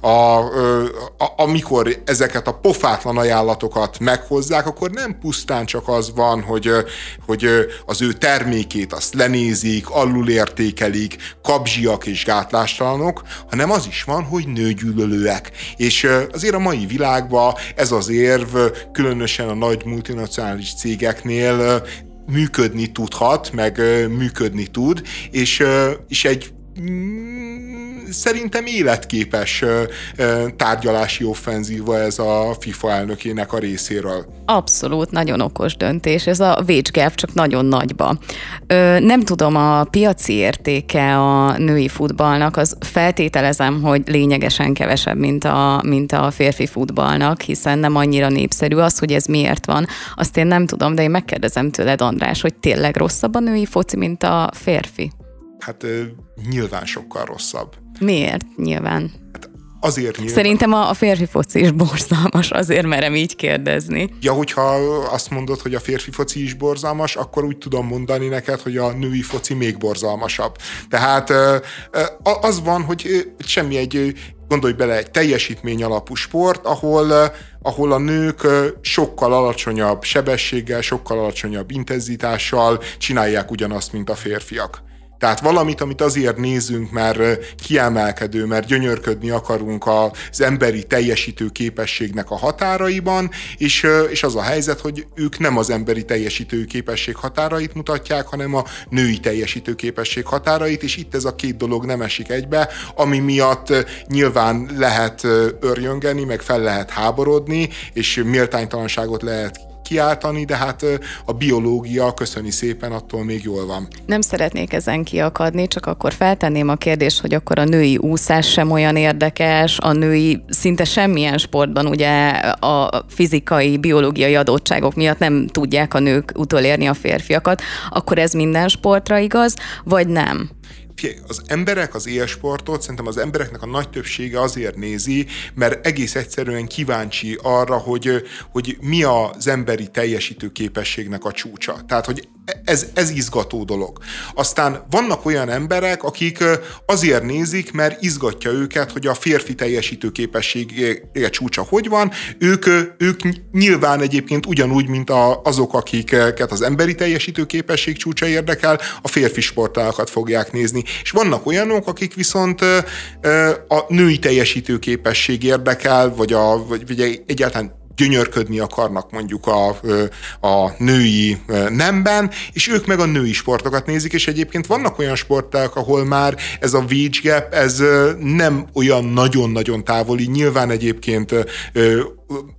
a, a, amikor ezeket a pofátlan ajánlatokat meghozzák, akkor nem pusztán csak az van, hogy, hogy az ő termékét azt lenézik, alulértékelik, kapzsiak és gátlástalanok, hanem az is van, hogy nőgyűlölőek. És azért a mai világban ez az érv, különösen a nagy multinacionális cégeknél működni tudhat, meg működni tud, és, és egy szerintem életképes tárgyalási offenzíva ez a FIFA elnökének a részéről. Abszolút, nagyon okos döntés. Ez a wage gap csak nagyon nagyba. Nem tudom, a piaci értéke a női futballnak, az feltételezem, hogy lényegesen kevesebb, mint a, mint a férfi futballnak, hiszen nem annyira népszerű az, hogy ez miért van. Azt én nem tudom, de én megkérdezem tőled, András, hogy tényleg rosszabb a női foci, mint a férfi? Hát nyilván sokkal rosszabb. Miért nyilván? Hát azért nyilván. Szerintem a, a férfi foci is borzalmas, azért merem így kérdezni. Ja, hogyha azt mondod, hogy a férfi foci is borzalmas, akkor úgy tudom mondani neked, hogy a női foci még borzalmasabb. Tehát az van, hogy semmi egy gondolj bele, egy teljesítmény alapú sport, ahol, ahol a nők sokkal alacsonyabb sebességgel, sokkal alacsonyabb intenzitással csinálják ugyanazt, mint a férfiak. Tehát valamit, amit azért nézünk, mert kiemelkedő, mert gyönyörködni akarunk az emberi teljesítő képességnek a határaiban, és, és az a helyzet, hogy ők nem az emberi teljesítő képesség határait mutatják, hanem a női teljesítő képesség határait, és itt ez a két dolog nem esik egybe, ami miatt nyilván lehet örjöngeni, meg fel lehet háborodni, és méltánytalanságot lehet kiáltani, de hát a biológia, köszöni szépen, attól még jól van. Nem szeretnék ezen kiakadni, csak akkor feltenném a kérdést, hogy akkor a női úszás sem olyan érdekes, a női szinte semmilyen sportban ugye a fizikai, biológiai adottságok miatt nem tudják a nők utolérni a férfiakat, akkor ez minden sportra igaz, vagy nem? Az emberek az élsportot szerintem az embereknek a nagy többsége azért nézi, mert egész egyszerűen kíváncsi arra, hogy, hogy mi az emberi teljesítő képességnek a csúcsa. Tehát, hogy ez, ez izgató dolog. Aztán vannak olyan emberek, akik azért nézik, mert izgatja őket, hogy a férfi teljesítő képessége csúcsa hogy van. Ők, ők nyilván egyébként ugyanúgy, mint a, azok, akiket az emberi teljesítő képesség csúcsa érdekel, a férfi sportálakat fogják nézni. És vannak olyanok, akik viszont a női teljesítő képesség érdekel, vagy, a, vagy, vagy egyáltalán gyönyörködni akarnak mondjuk a, a női nemben, és ők meg a női sportokat nézik, és egyébként vannak olyan sporták, ahol már ez a wage gap, ez nem olyan nagyon-nagyon távoli, nyilván egyébként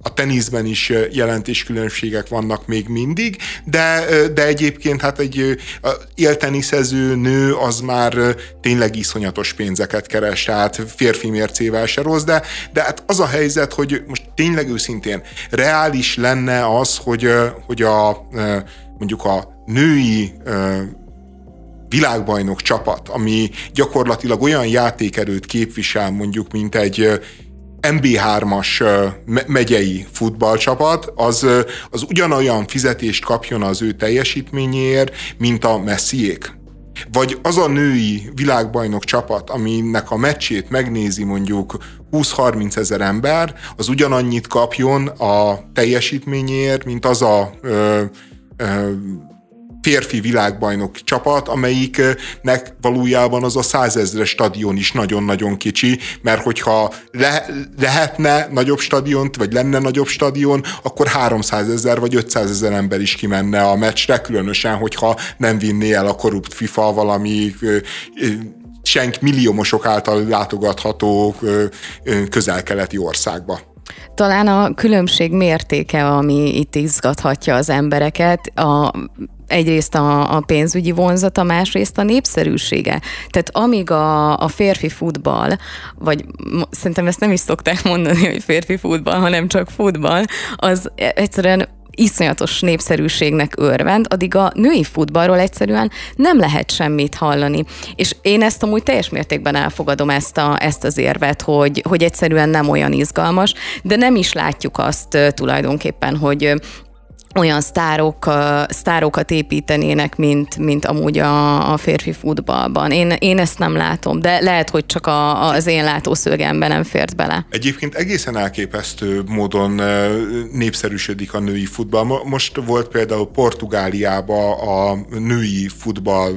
a teniszben is jelentéskülönbségek vannak még mindig, de, de egyébként hát egy élteniszező nő az már tényleg iszonyatos pénzeket keres, tehát férfi mércével se rossz, de, de hát az a helyzet, hogy most tényleg őszintén reális lenne az, hogy, hogy a mondjuk a női világbajnok csapat, ami gyakorlatilag olyan játékerőt képvisel mondjuk, mint egy MB3-as megyei futballcsapat, az, az ugyanolyan fizetést kapjon az ő teljesítményéért, mint a Messiék. Vagy az a női világbajnok csapat, aminek a meccsét megnézi mondjuk 20-30 ezer ember, az ugyanannyit kapjon a teljesítményéért, mint az a ö, ö, férfi világbajnok csapat, amelyiknek valójában az a százezres stadion is nagyon-nagyon kicsi, mert hogyha le, lehetne nagyobb stadiont, vagy lenne nagyobb stadion, akkor 300 ezer vagy 500 ezer ember is kimenne a meccsre, különösen, hogyha nem vinné el a korrupt FIFA valami senk milliómosok által látogatható közel-keleti országba. Talán a különbség mértéke, ami itt izgathatja az embereket, a egyrészt a, a pénzügyi vonzata, másrészt a népszerűsége. Tehát amíg a, a férfi futball, vagy szerintem ezt nem is szokták mondani, hogy férfi futball, hanem csak futball, az egyszerűen iszonyatos népszerűségnek örvend, addig a női futballról egyszerűen nem lehet semmit hallani. És én ezt amúgy teljes mértékben elfogadom ezt, a, ezt az érvet, hogy, hogy egyszerűen nem olyan izgalmas, de nem is látjuk azt tulajdonképpen, hogy olyan sztárok, sztárokat építenének, mint, mint amúgy a, a férfi futballban. Én, én ezt nem látom, de lehet, hogy csak a, az én látószögemben nem fért bele. Egyébként egészen elképesztő módon népszerűsödik a női futball. Most volt például Portugáliában a női futball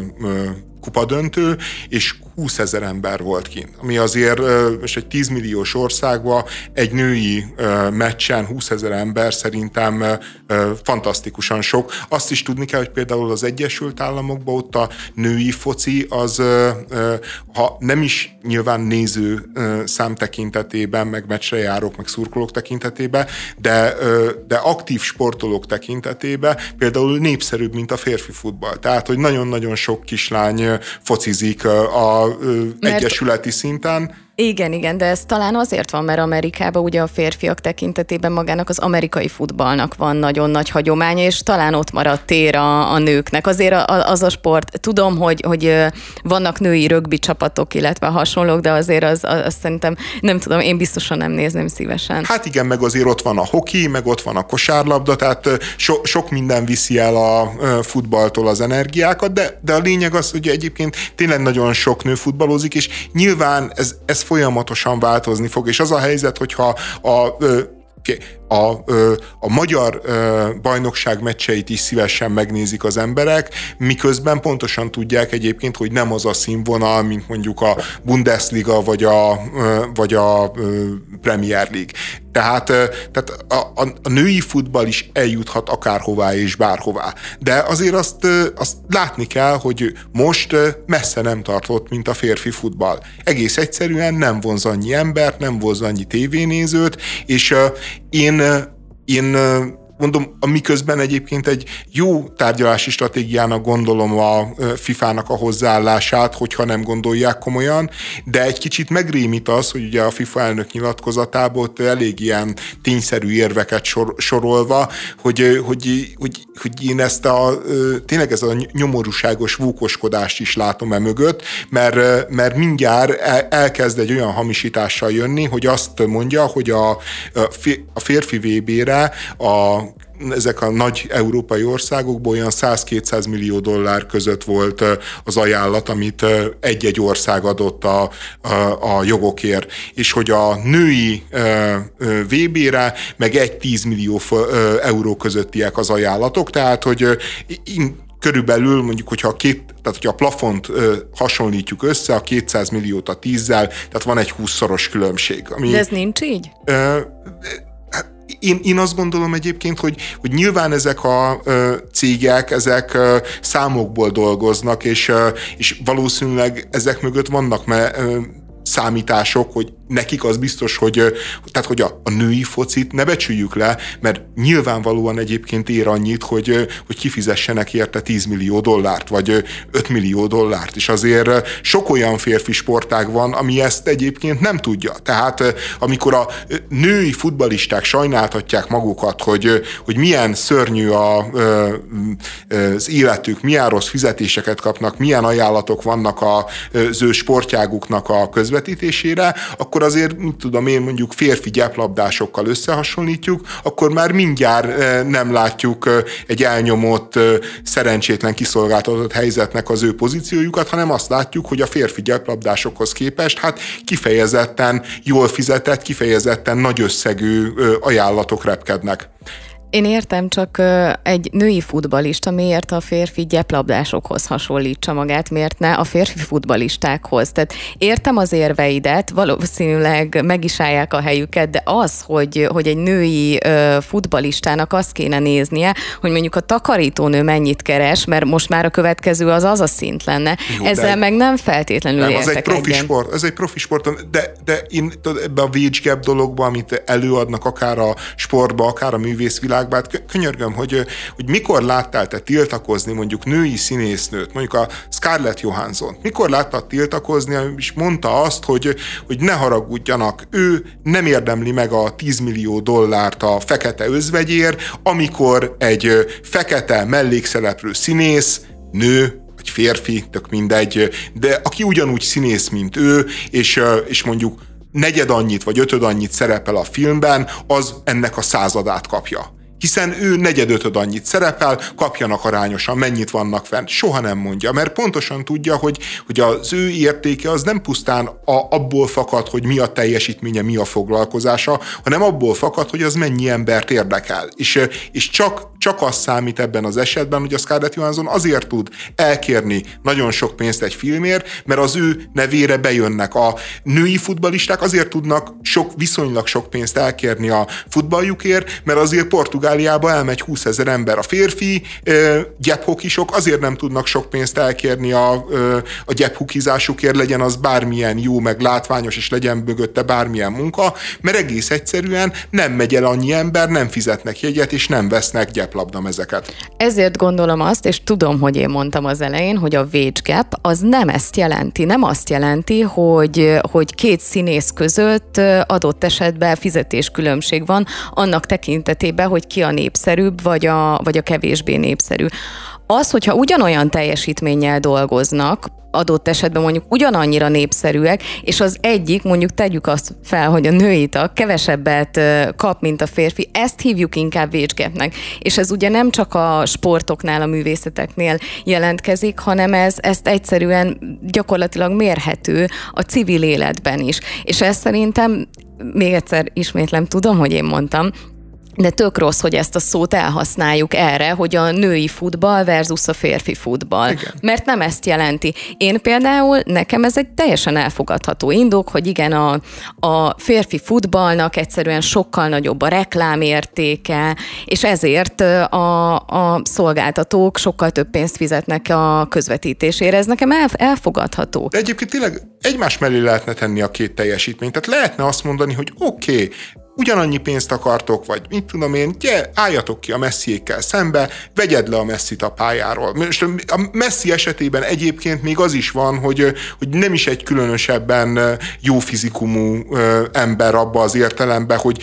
kupadöntő, és 20 ezer ember volt kint. Ami azért most egy 10 milliós országban egy női meccsen 20 ezer ember szerintem fantasztikusan sok. Azt is tudni kell, hogy például az Egyesült Államokban ott a női foci az, ha nem is nyilván néző szám tekintetében, meg meccsre járók, meg szurkolók tekintetében, de, de aktív sportolók tekintetében például népszerűbb, mint a férfi futball. Tehát, hogy nagyon-nagyon sok kislány focizik a Mert... egyesületi szinten, igen, igen, de ez talán azért van, mert Amerikában ugye a férfiak tekintetében magának az amerikai futballnak van nagyon nagy hagyománya, és talán ott maradt tér a, a nőknek. Azért a, az a sport, tudom, hogy, hogy vannak női rögbi csapatok, illetve hasonlók, de azért az, az, az szerintem, nem tudom, én biztosan nem nézném szívesen. Hát igen, meg azért ott van a hoki, meg ott van a kosárlabda, tehát so, sok minden viszi el a futballtól az energiákat, de, de a lényeg az, hogy egyébként tényleg nagyon sok nő futballozik, és nyilván ez, ez folyamatosan változni fog, és az a helyzet, hogyha a a, a magyar bajnokság meccseit is szívesen megnézik az emberek, miközben pontosan tudják egyébként, hogy nem az a színvonal, mint mondjuk a Bundesliga vagy a, vagy a Premier League. Tehát, tehát a, a, a női futball is eljuthat akárhová és bárhová. De azért azt, azt látni kell, hogy most messze nem tartott, mint a férfi futball. Egész egyszerűen nem vonz annyi embert, nem vonz annyi tévénézőt, és én, én mondom, miközben egyébként egy jó tárgyalási stratégiának gondolom a FIFA-nak a hozzáállását, hogyha nem gondolják komolyan, de egy kicsit megrémít az, hogy ugye a FIFA elnök nyilatkozatából elég ilyen tényszerű érveket sor, sorolva, hogy, hogy, hogy, hogy én ezt a tényleg ez a nyomorúságos vúkoskodást is látom e mögött, mert, mert mindjárt elkezd egy olyan hamisítással jönni, hogy azt mondja, hogy a, a férfi VB-re a ezek a nagy európai országokból olyan 100-200 millió dollár között volt az ajánlat, amit egy-egy ország adott a, a, a jogokért, és hogy a női VB-re meg egy 10 millió euró közöttiek az ajánlatok, tehát hogy körülbelül mondjuk, hogyha a két, tehát hogyha a plafont ö, hasonlítjuk össze, a 200 milliót a 10-zel, tehát van egy 20-szoros különbség. Ami, De ez nincs így? Ö, én, én azt gondolom egyébként, hogy, hogy nyilván ezek a cégek, ezek számokból dolgoznak, és, és valószínűleg ezek mögött vannak me, ö, számítások, hogy nekik az biztos, hogy, tehát, hogy a, a női focit ne becsüljük le, mert nyilvánvalóan egyébként ér annyit, hogy, hogy kifizessenek érte 10 millió dollárt, vagy 5 millió dollárt, és azért sok olyan férfi sportág van, ami ezt egyébként nem tudja. Tehát amikor a női futbalisták sajnáltatják magukat, hogy, hogy milyen szörnyű a, az életük, milyen rossz fizetéseket kapnak, milyen ajánlatok vannak az ő sportjáguknak a közvetítésére, akkor akkor azért, mit tudom én, mondjuk férfi gyeplabdásokkal összehasonlítjuk, akkor már mindjárt eh, nem látjuk eh, egy elnyomott, eh, szerencsétlen kiszolgáltatott helyzetnek az ő pozíciójukat, hanem azt látjuk, hogy a férfi gyeplabdásokhoz képest hát kifejezetten jól fizetett, kifejezetten nagy összegű ajánlatok repkednek. Én értem, csak egy női futbalista miért a férfi gyeplabdásokhoz hasonlítsa magát, miért ne a férfi futbalistákhoz. Tehát értem az érveidet, valószínűleg meg is állják a helyüket, de az, hogy, hogy egy női futbalistának azt kéne néznie, hogy mondjuk a takarítónő mennyit keres, mert most már a következő az az a szint lenne. Jó, Ezzel de meg nem feltétlenül nem, az egy profi egyen. sport, ez egy profi sport, de, de én ebbe a wage gap dologba, amit előadnak akár a sportba, akár a művészvilág, világban, hát könyörgöm, hogy, hogy mikor láttál te tiltakozni mondjuk női színésznőt, mondjuk a Scarlett Johansson, mikor láttad tiltakozni, és mondta azt, hogy, hogy ne haragudjanak, ő nem érdemli meg a 10 millió dollárt a fekete özvegyér, amikor egy fekete mellékszereplő színész, nő, vagy férfi, tök mindegy, de aki ugyanúgy színész, mint ő, és, és mondjuk negyed annyit vagy ötöd annyit szerepel a filmben, az ennek a századát kapja hiszen ő negyedötöd annyit szerepel, kapjanak arányosan, mennyit vannak fent. Soha nem mondja, mert pontosan tudja, hogy, hogy az ő értéke az nem pusztán a, abból fakad, hogy mi a teljesítménye, mi a foglalkozása, hanem abból fakad, hogy az mennyi embert érdekel. És, és csak, csak az számít ebben az esetben, hogy a Scarlett Johansson azért tud elkérni nagyon sok pénzt egy filmért, mert az ő nevére bejönnek. A női futbalisták azért tudnak sok, viszonylag sok pénzt elkérni a futballjukért, mert azért Portugál Portugáliába elmegy 20 ezer ember. A férfi gyephokisok azért nem tudnak sok pénzt elkérni a, a gyephukizásukért, legyen az bármilyen jó, meg látványos, és legyen mögötte bármilyen munka, mert egész egyszerűen nem megy el annyi ember, nem fizetnek jegyet, és nem vesznek gyeplabdamezeket. Ezért gondolom azt, és tudom, hogy én mondtam az elején, hogy a wage gap az nem ezt jelenti, nem azt jelenti, hogy, hogy két színész között adott esetben fizetéskülönbség van annak tekintetében, hogy ki a népszerűbb, vagy a, vagy a kevésbé népszerű. Az, hogyha ugyanolyan teljesítménnyel dolgoznak, adott esetben mondjuk ugyanannyira népszerűek, és az egyik, mondjuk tegyük azt fel, hogy a női tag kevesebbet kap, mint a férfi, ezt hívjuk inkább vécsgepnek. És ez ugye nem csak a sportoknál, a művészeteknél jelentkezik, hanem ez, ezt egyszerűen gyakorlatilag mérhető a civil életben is. És ez szerintem még egyszer ismétlem, tudom, hogy én mondtam, de tök rossz, hogy ezt a szót elhasználjuk erre, hogy a női futball versus a férfi futball. Igen. Mert nem ezt jelenti. Én például, nekem ez egy teljesen elfogadható indok, hogy igen, a, a férfi futballnak egyszerűen sokkal nagyobb a reklámértéke, és ezért a, a szolgáltatók sokkal több pénzt fizetnek a közvetítésére. Ez nekem el, elfogadható. De egyébként tényleg egymás mellé lehetne tenni a két teljesítményt. Tehát lehetne azt mondani, hogy oké, okay, ugyanannyi pénzt akartok, vagy mit tudom én, gyere, álljatok ki a messziékkel szembe, vegyed le a messzit a pályáról. Most a messzi esetében egyébként még az is van, hogy, hogy nem is egy különösebben jó fizikumú ember abba az értelemben, hogy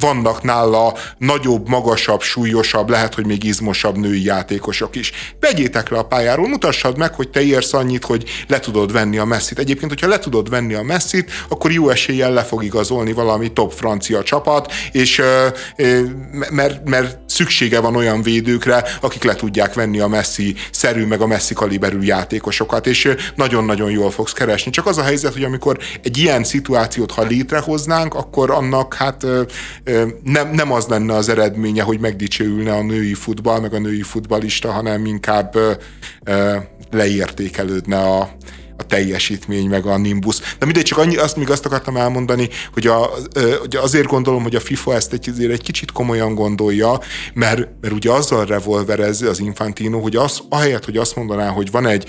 vannak nála nagyobb, magasabb, súlyosabb, lehet, hogy még izmosabb női játékosok is. Vegyétek le a pályáról, mutassad meg, hogy te érsz annyit, hogy le tudod venni a messzit. Egyébként, hogyha le tudod venni a messzit, akkor jó eséllyel le fog igazolni valami top francia csapat, és mert, mert szüksége van olyan védőkre, akik le tudják venni a messzi szerű, meg a messzi kaliberű játékosokat, és nagyon-nagyon jól fogsz keresni. Csak az a helyzet, hogy amikor egy ilyen szituációt, ha létrehoznánk, akkor annak hát nem, nem az lenne az eredménye, hogy megdicsőülne a női futball, meg a női futballista, hanem inkább leértékelődne a, a teljesítmény, meg a nimbus. De mindegy, csak annyi, azt még azt akartam elmondani, hogy, a, hogy azért gondolom, hogy a FIFA ezt egy, azért egy kicsit komolyan gondolja, mert, mert ugye azzal revolverez az Infantino, hogy az, ahelyett, hogy azt mondaná, hogy van egy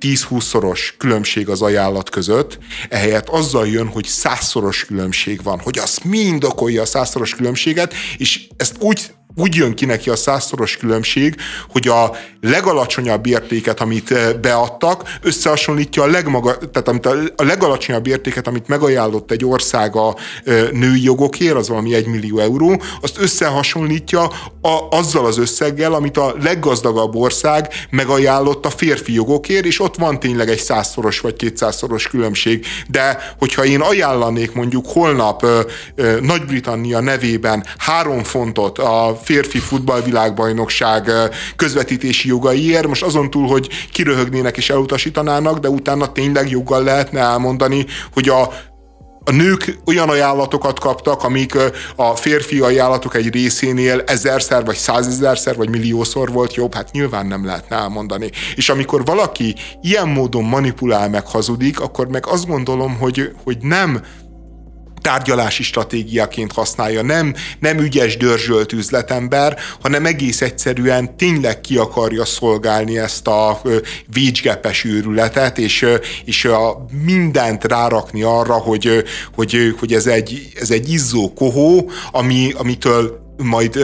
10-20-szoros különbség az ajánlat között, ehelyett azzal jön, hogy százszoros különbség van, hogy az mind okolja a százszoros különbséget, és ezt úgy úgy jön ki neki a százszoros különbség, hogy a legalacsonyabb értéket, amit eh, beadtak, összehasonlítja a, legmaga, tehát amit a, legalacsonyabb értéket, amit megajánlott egy ország a eh, női jogokért, az valami egy millió euró, azt összehasonlítja a, azzal az összeggel, amit a leggazdagabb ország megajánlott a férfi jogokért, és ott van tényleg egy százszoros vagy kétszázszoros különbség. De hogyha én ajánlanék mondjuk holnap eh, Nagy-Britannia nevében három fontot a férfi futballvilágbajnokság közvetítési jogaiért, most azon túl, hogy kiröhögnének és elutasítanának, de utána tényleg joggal lehetne elmondani, hogy a a nők olyan ajánlatokat kaptak, amik a férfi ajánlatok egy részénél ezerszer, vagy százezerszer, vagy milliószor volt jobb, hát nyilván nem lehetne elmondani. És amikor valaki ilyen módon manipulál meg hazudik, akkor meg azt gondolom, hogy, hogy nem tárgyalási stratégiaként használja, nem, nem ügyes, dörzsölt üzletember, hanem egész egyszerűen tényleg ki akarja szolgálni ezt a vécsgepes őrületet, és, és a mindent rárakni arra, hogy, hogy, hogy ez, egy, ez egy izzó kohó, ami, amitől majd,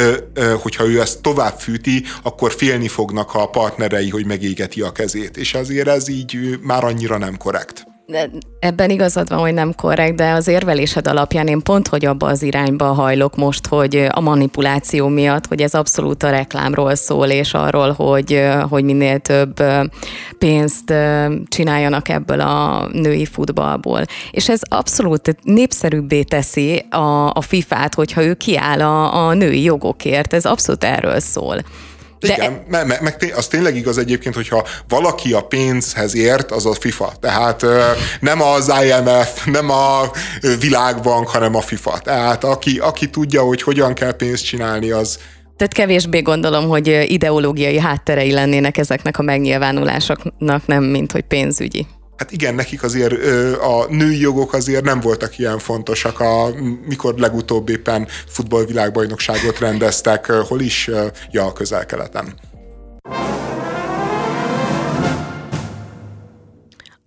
hogyha ő ezt tovább fűti, akkor félni fognak a partnerei, hogy megégeti a kezét. És azért ez így már annyira nem korrekt. Ebben igazad van, hogy nem korrekt, de az érvelésed alapján én pont, hogy abba az irányba hajlok most, hogy a manipuláció miatt, hogy ez abszolút a reklámról szól, és arról, hogy, hogy minél több pénzt csináljanak ebből a női futballból. És ez abszolút népszerűbbé teszi a, a FIFA-t, hogyha ő kiáll a, a női jogokért. Ez abszolút erről szól. De Igen, e... meg, meg az tényleg igaz egyébként, hogyha valaki a pénzhez ért, az a FIFA. Tehát nem az IMF, nem a világbank, hanem a FIFA. Tehát aki, aki tudja, hogy hogyan kell pénzt csinálni, az, tehát kevésbé gondolom, hogy ideológiai hátterei lennének ezeknek a megnyilvánulásoknak, nem mint hogy pénzügyi. Hát igen, nekik azért a női jogok azért nem voltak ilyen fontosak, a, mikor legutóbb éppen futballvilágbajnokságot rendeztek, hol is? Ja, a közel-keleten.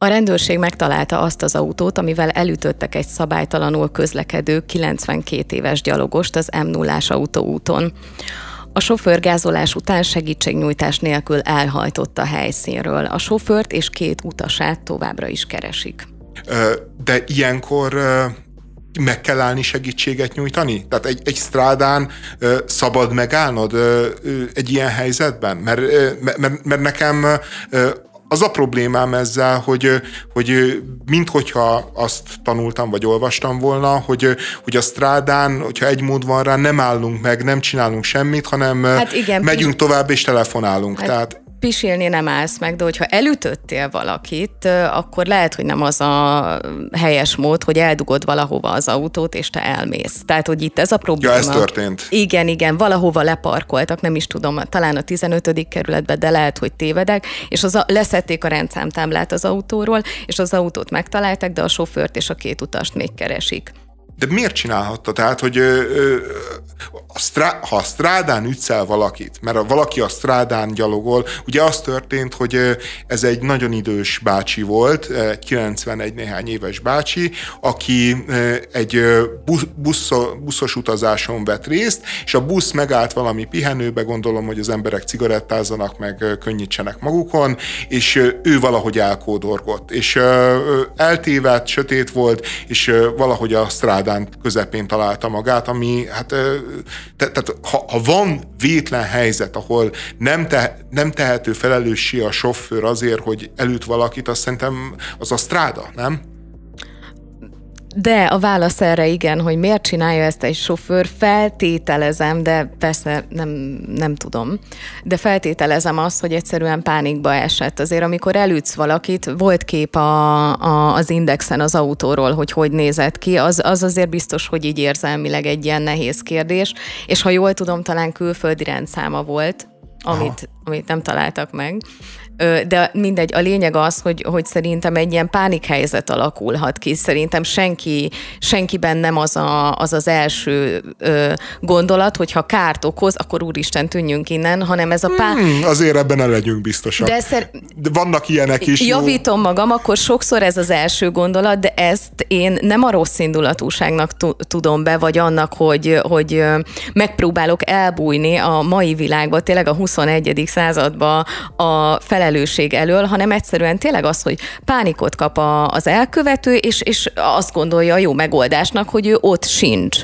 A rendőrség megtalálta azt az autót, amivel elütöttek egy szabálytalanul közlekedő 92 éves gyalogost az m 0 autóúton. A sofőr gázolás után segítségnyújtás nélkül elhajtott a helyszínről. A sofőrt és két utasát továbbra is keresik. De ilyenkor meg kell állni segítséget nyújtani? Tehát egy, egy strádán szabad megállnod egy ilyen helyzetben? Mert, mert, mert nekem az a problémám ezzel, hogy, hogy minthogyha azt tanultam, vagy olvastam volna, hogy, hogy a strádán, hogyha egy mód van rá, nem állunk meg, nem csinálunk semmit, hanem hát igen, megyünk tovább és telefonálunk. Hát Tehát pisilni nem állsz meg, de hogyha elütöttél valakit, akkor lehet, hogy nem az a helyes mód, hogy eldugod valahova az autót, és te elmész. Tehát, hogy itt ez a probléma. Ja, ez történt. Igen, igen, valahova leparkoltak, nem is tudom, talán a 15. kerületben, de lehet, hogy tévedek, és az a, leszették a rendszámtáblát az autóról, és az autót megtalálták, de a sofőrt és a két utast még keresik. De miért csinálhatta? Tehát, hogy ö, ö, a strá, ha a strádán ütszel valakit, mert a, valaki a strádán gyalogol, ugye az történt, hogy ez egy nagyon idős bácsi volt, 91 néhány éves bácsi, aki egy busz, busz, buszos utazáson vett részt, és a busz megállt valami pihenőbe, gondolom, hogy az emberek cigarettázzanak, meg könnyítsenek magukon, és ő valahogy elkódorgott, és eltévedt, sötét volt, és valahogy a strádán közepén találta magát, ami hát te, tehát ha, ha van vétlen helyzet, ahol nem, te, nem tehető felelőssé a sofőr azért, hogy elüt valakit, azt szerintem az a stráda, nem? De a válasz erre igen, hogy miért csinálja ezt egy sofőr, feltételezem, de persze nem, nem tudom, de feltételezem azt, hogy egyszerűen pánikba esett. Azért amikor elütsz valakit, volt kép a, a, az indexen az autóról, hogy hogy nézett ki, az, az azért biztos, hogy így érzelmileg egy ilyen nehéz kérdés, és ha jól tudom, talán külföldi rendszáma volt, amit, amit nem találtak meg de mindegy, a lényeg az, hogy, hogy szerintem egy ilyen pánikhelyzet alakulhat ki. Szerintem senki, senkiben nem az a, az, az első ö, gondolat, hogy ha kárt okoz, akkor úristen tűnjünk innen, hanem ez a pár... Hmm, azért ebben ne legyünk biztosak. De, szer... de vannak ilyenek is. Javítom jó. magam, akkor sokszor ez az első gondolat, de ezt én nem a rossz indulatúságnak tudom be, vagy annak, hogy, hogy megpróbálok elbújni a mai világba, tényleg a 21. századba a fele felelősség elől, hanem egyszerűen tényleg az, hogy pánikot kap az elkövető, és, és azt gondolja a jó megoldásnak, hogy ő ott sincs.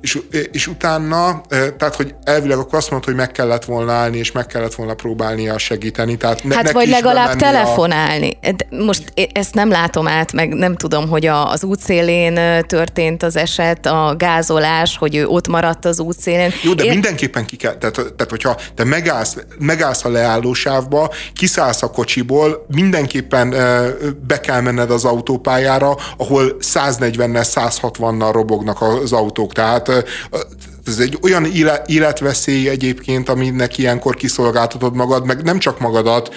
És, és utána, tehát, hogy elvileg akkor azt mondod, hogy meg kellett volna állni, és meg kellett volna próbálnia segíteni. Tehát ne, hát vagy legalább telefonálni. A... Most ezt nem látom át, meg nem tudom, hogy a, az útszélén történt az eset, a gázolás, hogy ő ott maradt az útszélén. Jó, de Én... mindenképpen ki kell, tehát, tehát hogyha te megállsz, megállsz a leállósávba, kiszállsz a kocsiból, mindenképpen be kell menned az autópályára, ahol 140-nel, 160-nal robognak az autók. Tehát ez egy olyan életveszély egyébként, aminek ilyenkor kiszolgáltatod magad, meg nem csak magadat,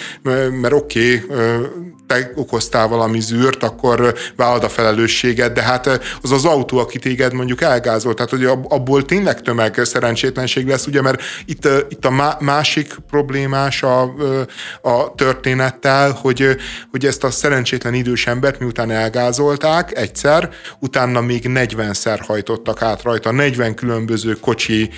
mert oké, okay, te okoztál valami zűrt, akkor vállad a felelősséget, de hát az az autó, aki téged mondjuk elgázolt, tehát hogy abból tényleg tömeg szerencsétlenség lesz, ugye, mert itt, itt a másik problémás a, a történettel, hogy, hogy ezt a szerencsétlen idős embert miután elgázolták egyszer, utána még 40-szer hajtottak át rajta, 40 különböző kocsi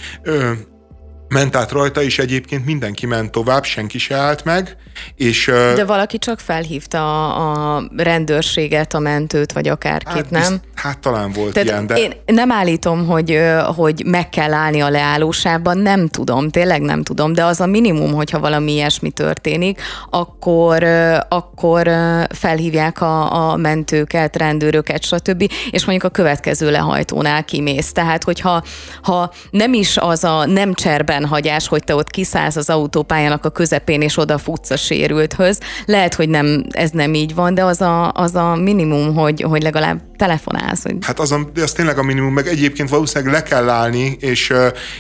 ment át rajta, és egyébként mindenki ment tovább, senki se állt meg. És, De valaki csak felhívta a, a rendőrséget, a mentőt, vagy akárkit, hát, nem? Bizt, hát talán volt Tehát ilyen, de... Én nem állítom, hogy, hogy meg kell állni a leállósában, nem tudom, tényleg nem tudom, de az a minimum, hogyha valami ilyesmi történik, akkor, akkor felhívják a, a mentőket, rendőröket, stb., és mondjuk a következő lehajtónál kimész. Tehát, hogyha ha nem is az a nem cserben hagyás, hogy te ott kiszállsz az autópályának a közepén, és odafutsz a sérülthöz. Lehet, hogy nem, ez nem így van, de az a, az a minimum, hogy, hogy legalább telefonálsz. Hogy... Hát az, a, az tényleg a minimum, meg egyébként valószínűleg le kell állni, és,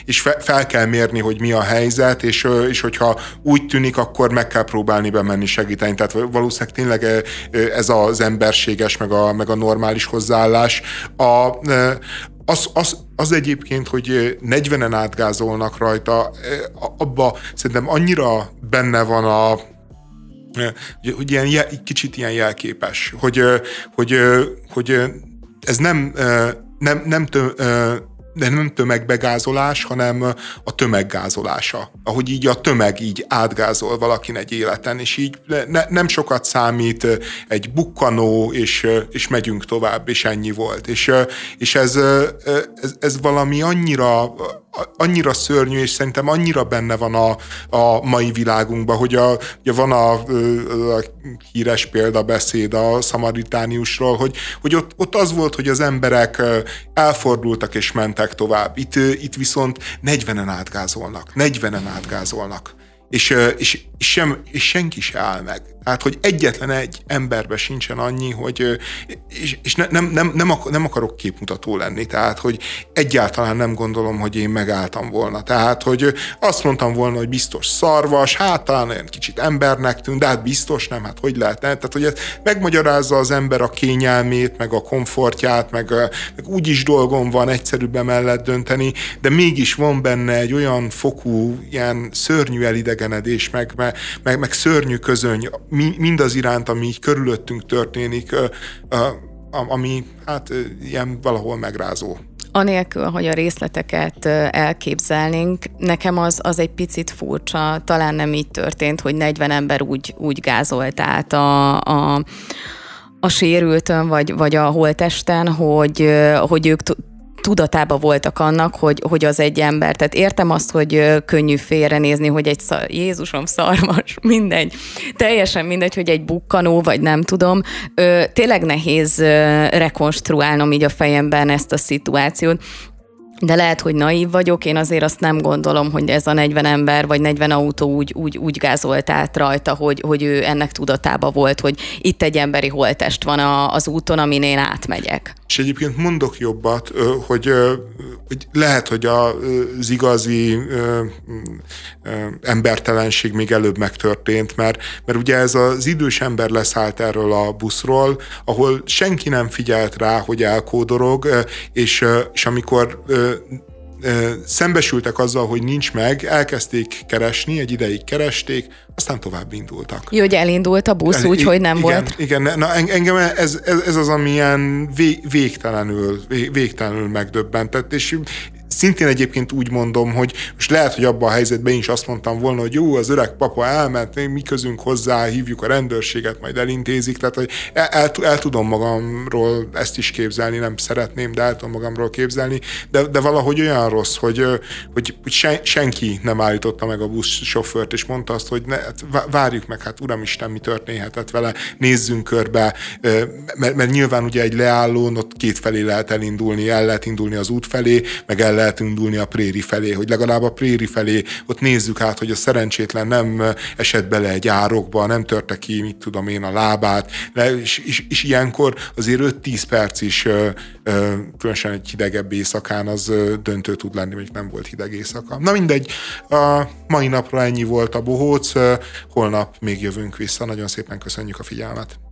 és fel kell mérni, hogy mi a helyzet, és, és hogyha úgy tűnik, akkor meg kell próbálni bemenni segíteni. Tehát valószínűleg tényleg ez az emberséges, meg a, meg a normális hozzáállás. A, az, az, az egyébként, hogy 40-en átgázolnak rajta, abba szerintem annyira benne van a hogy ilyen jel, kicsit ilyen jelképes, hogy, hogy, hogy ez nem, nem, nem tő, de nem tömegbegázolás, hanem a tömeggázolása. Ahogy így a tömeg így átgázol valakin egy életen, és így ne, nem sokat számít egy bukkanó, és, és megyünk tovább, és ennyi volt. És, és ez, ez, ez valami annyira annyira szörnyű, és szerintem annyira benne van a, a mai világunkban, hogy a, ugye van a, a híres példabeszéd a szamaritániusról, hogy, hogy ott, ott az volt, hogy az emberek elfordultak és mentek tovább. Itt, itt viszont 40-en átgázolnak. 40-en átgázolnak. És, és, sem, és senki se áll meg. Tehát, hogy egyetlen egy emberbe sincsen annyi, hogy, és, és ne, nem, nem, nem, nem akarok képmutató lenni, tehát, hogy egyáltalán nem gondolom, hogy én megálltam volna. Tehát, hogy azt mondtam volna, hogy biztos szarvas, hát talán olyan kicsit embernek tűnt, de hát biztos nem, hát hogy lehet, ne? Tehát, hogy ez megmagyarázza az ember a kényelmét, meg a komfortját, meg, meg úgy is dolgom van egyszerűbb mellett dönteni, de mégis van benne egy olyan fokú, ilyen szörnyű elidegenedés, meg, meg, meg, meg szörnyű közöny, mindaz iránt, ami így körülöttünk történik, ami hát ilyen valahol megrázó. Anélkül, hogy a részleteket elképzelnénk, nekem az, az egy picit furcsa, talán nem így történt, hogy 40 ember úgy, úgy gázolt át a, a a sérültön, vagy, vagy a holtesten, hogy, hogy ők tudatában voltak annak, hogy, hogy az egy ember. Tehát értem azt, hogy könnyű félrenézni, hogy egy szar, Jézusom szarvas, mindegy. Teljesen mindegy, hogy egy bukkanó, vagy nem tudom. Tényleg nehéz rekonstruálnom így a fejemben ezt a szituációt de lehet, hogy naív vagyok, én azért azt nem gondolom, hogy ez a 40 ember vagy 40 autó úgy, úgy, úgy gázolt át rajta, hogy, hogy ő ennek tudatába volt, hogy itt egy emberi holtest van a, az úton, amin én átmegyek. És egyébként mondok jobbat, hogy, hogy lehet, hogy az igazi embertelenség még előbb megtörtént, mert, mert ugye ez az idős ember leszállt erről a buszról, ahol senki nem figyelt rá, hogy elkódorog, és, és amikor szembesültek azzal, hogy nincs meg, elkezdték keresni, egy ideig keresték, aztán tovább indultak. Jó, hogy elindult a busz, úgy, hogy nem igen, volt. Igen, na engem ez, ez, ez az, ami ilyen végtelenül, végtelenül megdöbbentett, és Szintén egyébként úgy mondom, hogy most lehet, hogy abban a helyzetben én is azt mondtam volna, hogy jó, az öreg papa elment, mi közünk hozzá, hívjuk a rendőrséget, majd elintézik, tehát hogy el, el, el tudom magamról ezt is képzelni, nem szeretném, de el tudom magamról képzelni, de, de valahogy olyan rossz, hogy, hogy, sen, senki nem állította meg a busz sofőrt, és mondta azt, hogy ne, hát várjuk meg, hát uramisten, mi történhetett vele, nézzünk körbe, mert, mert nyilván ugye egy leállón ott két felé lehet elindulni, el lehet indulni az út felé, meg el lehet indulni a préri felé, hogy legalább a préri felé ott nézzük át, hogy a szerencsétlen nem esett bele egy árokba, nem törte ki, mit tudom én, a lábát, és, és, és ilyenkor azért 5-10 perc is, különösen egy hidegebb éjszakán az döntő tud lenni, még nem volt hideg éjszaka. Na mindegy, a mai napra ennyi volt a bohóc, holnap még jövünk vissza, nagyon szépen köszönjük a figyelmet.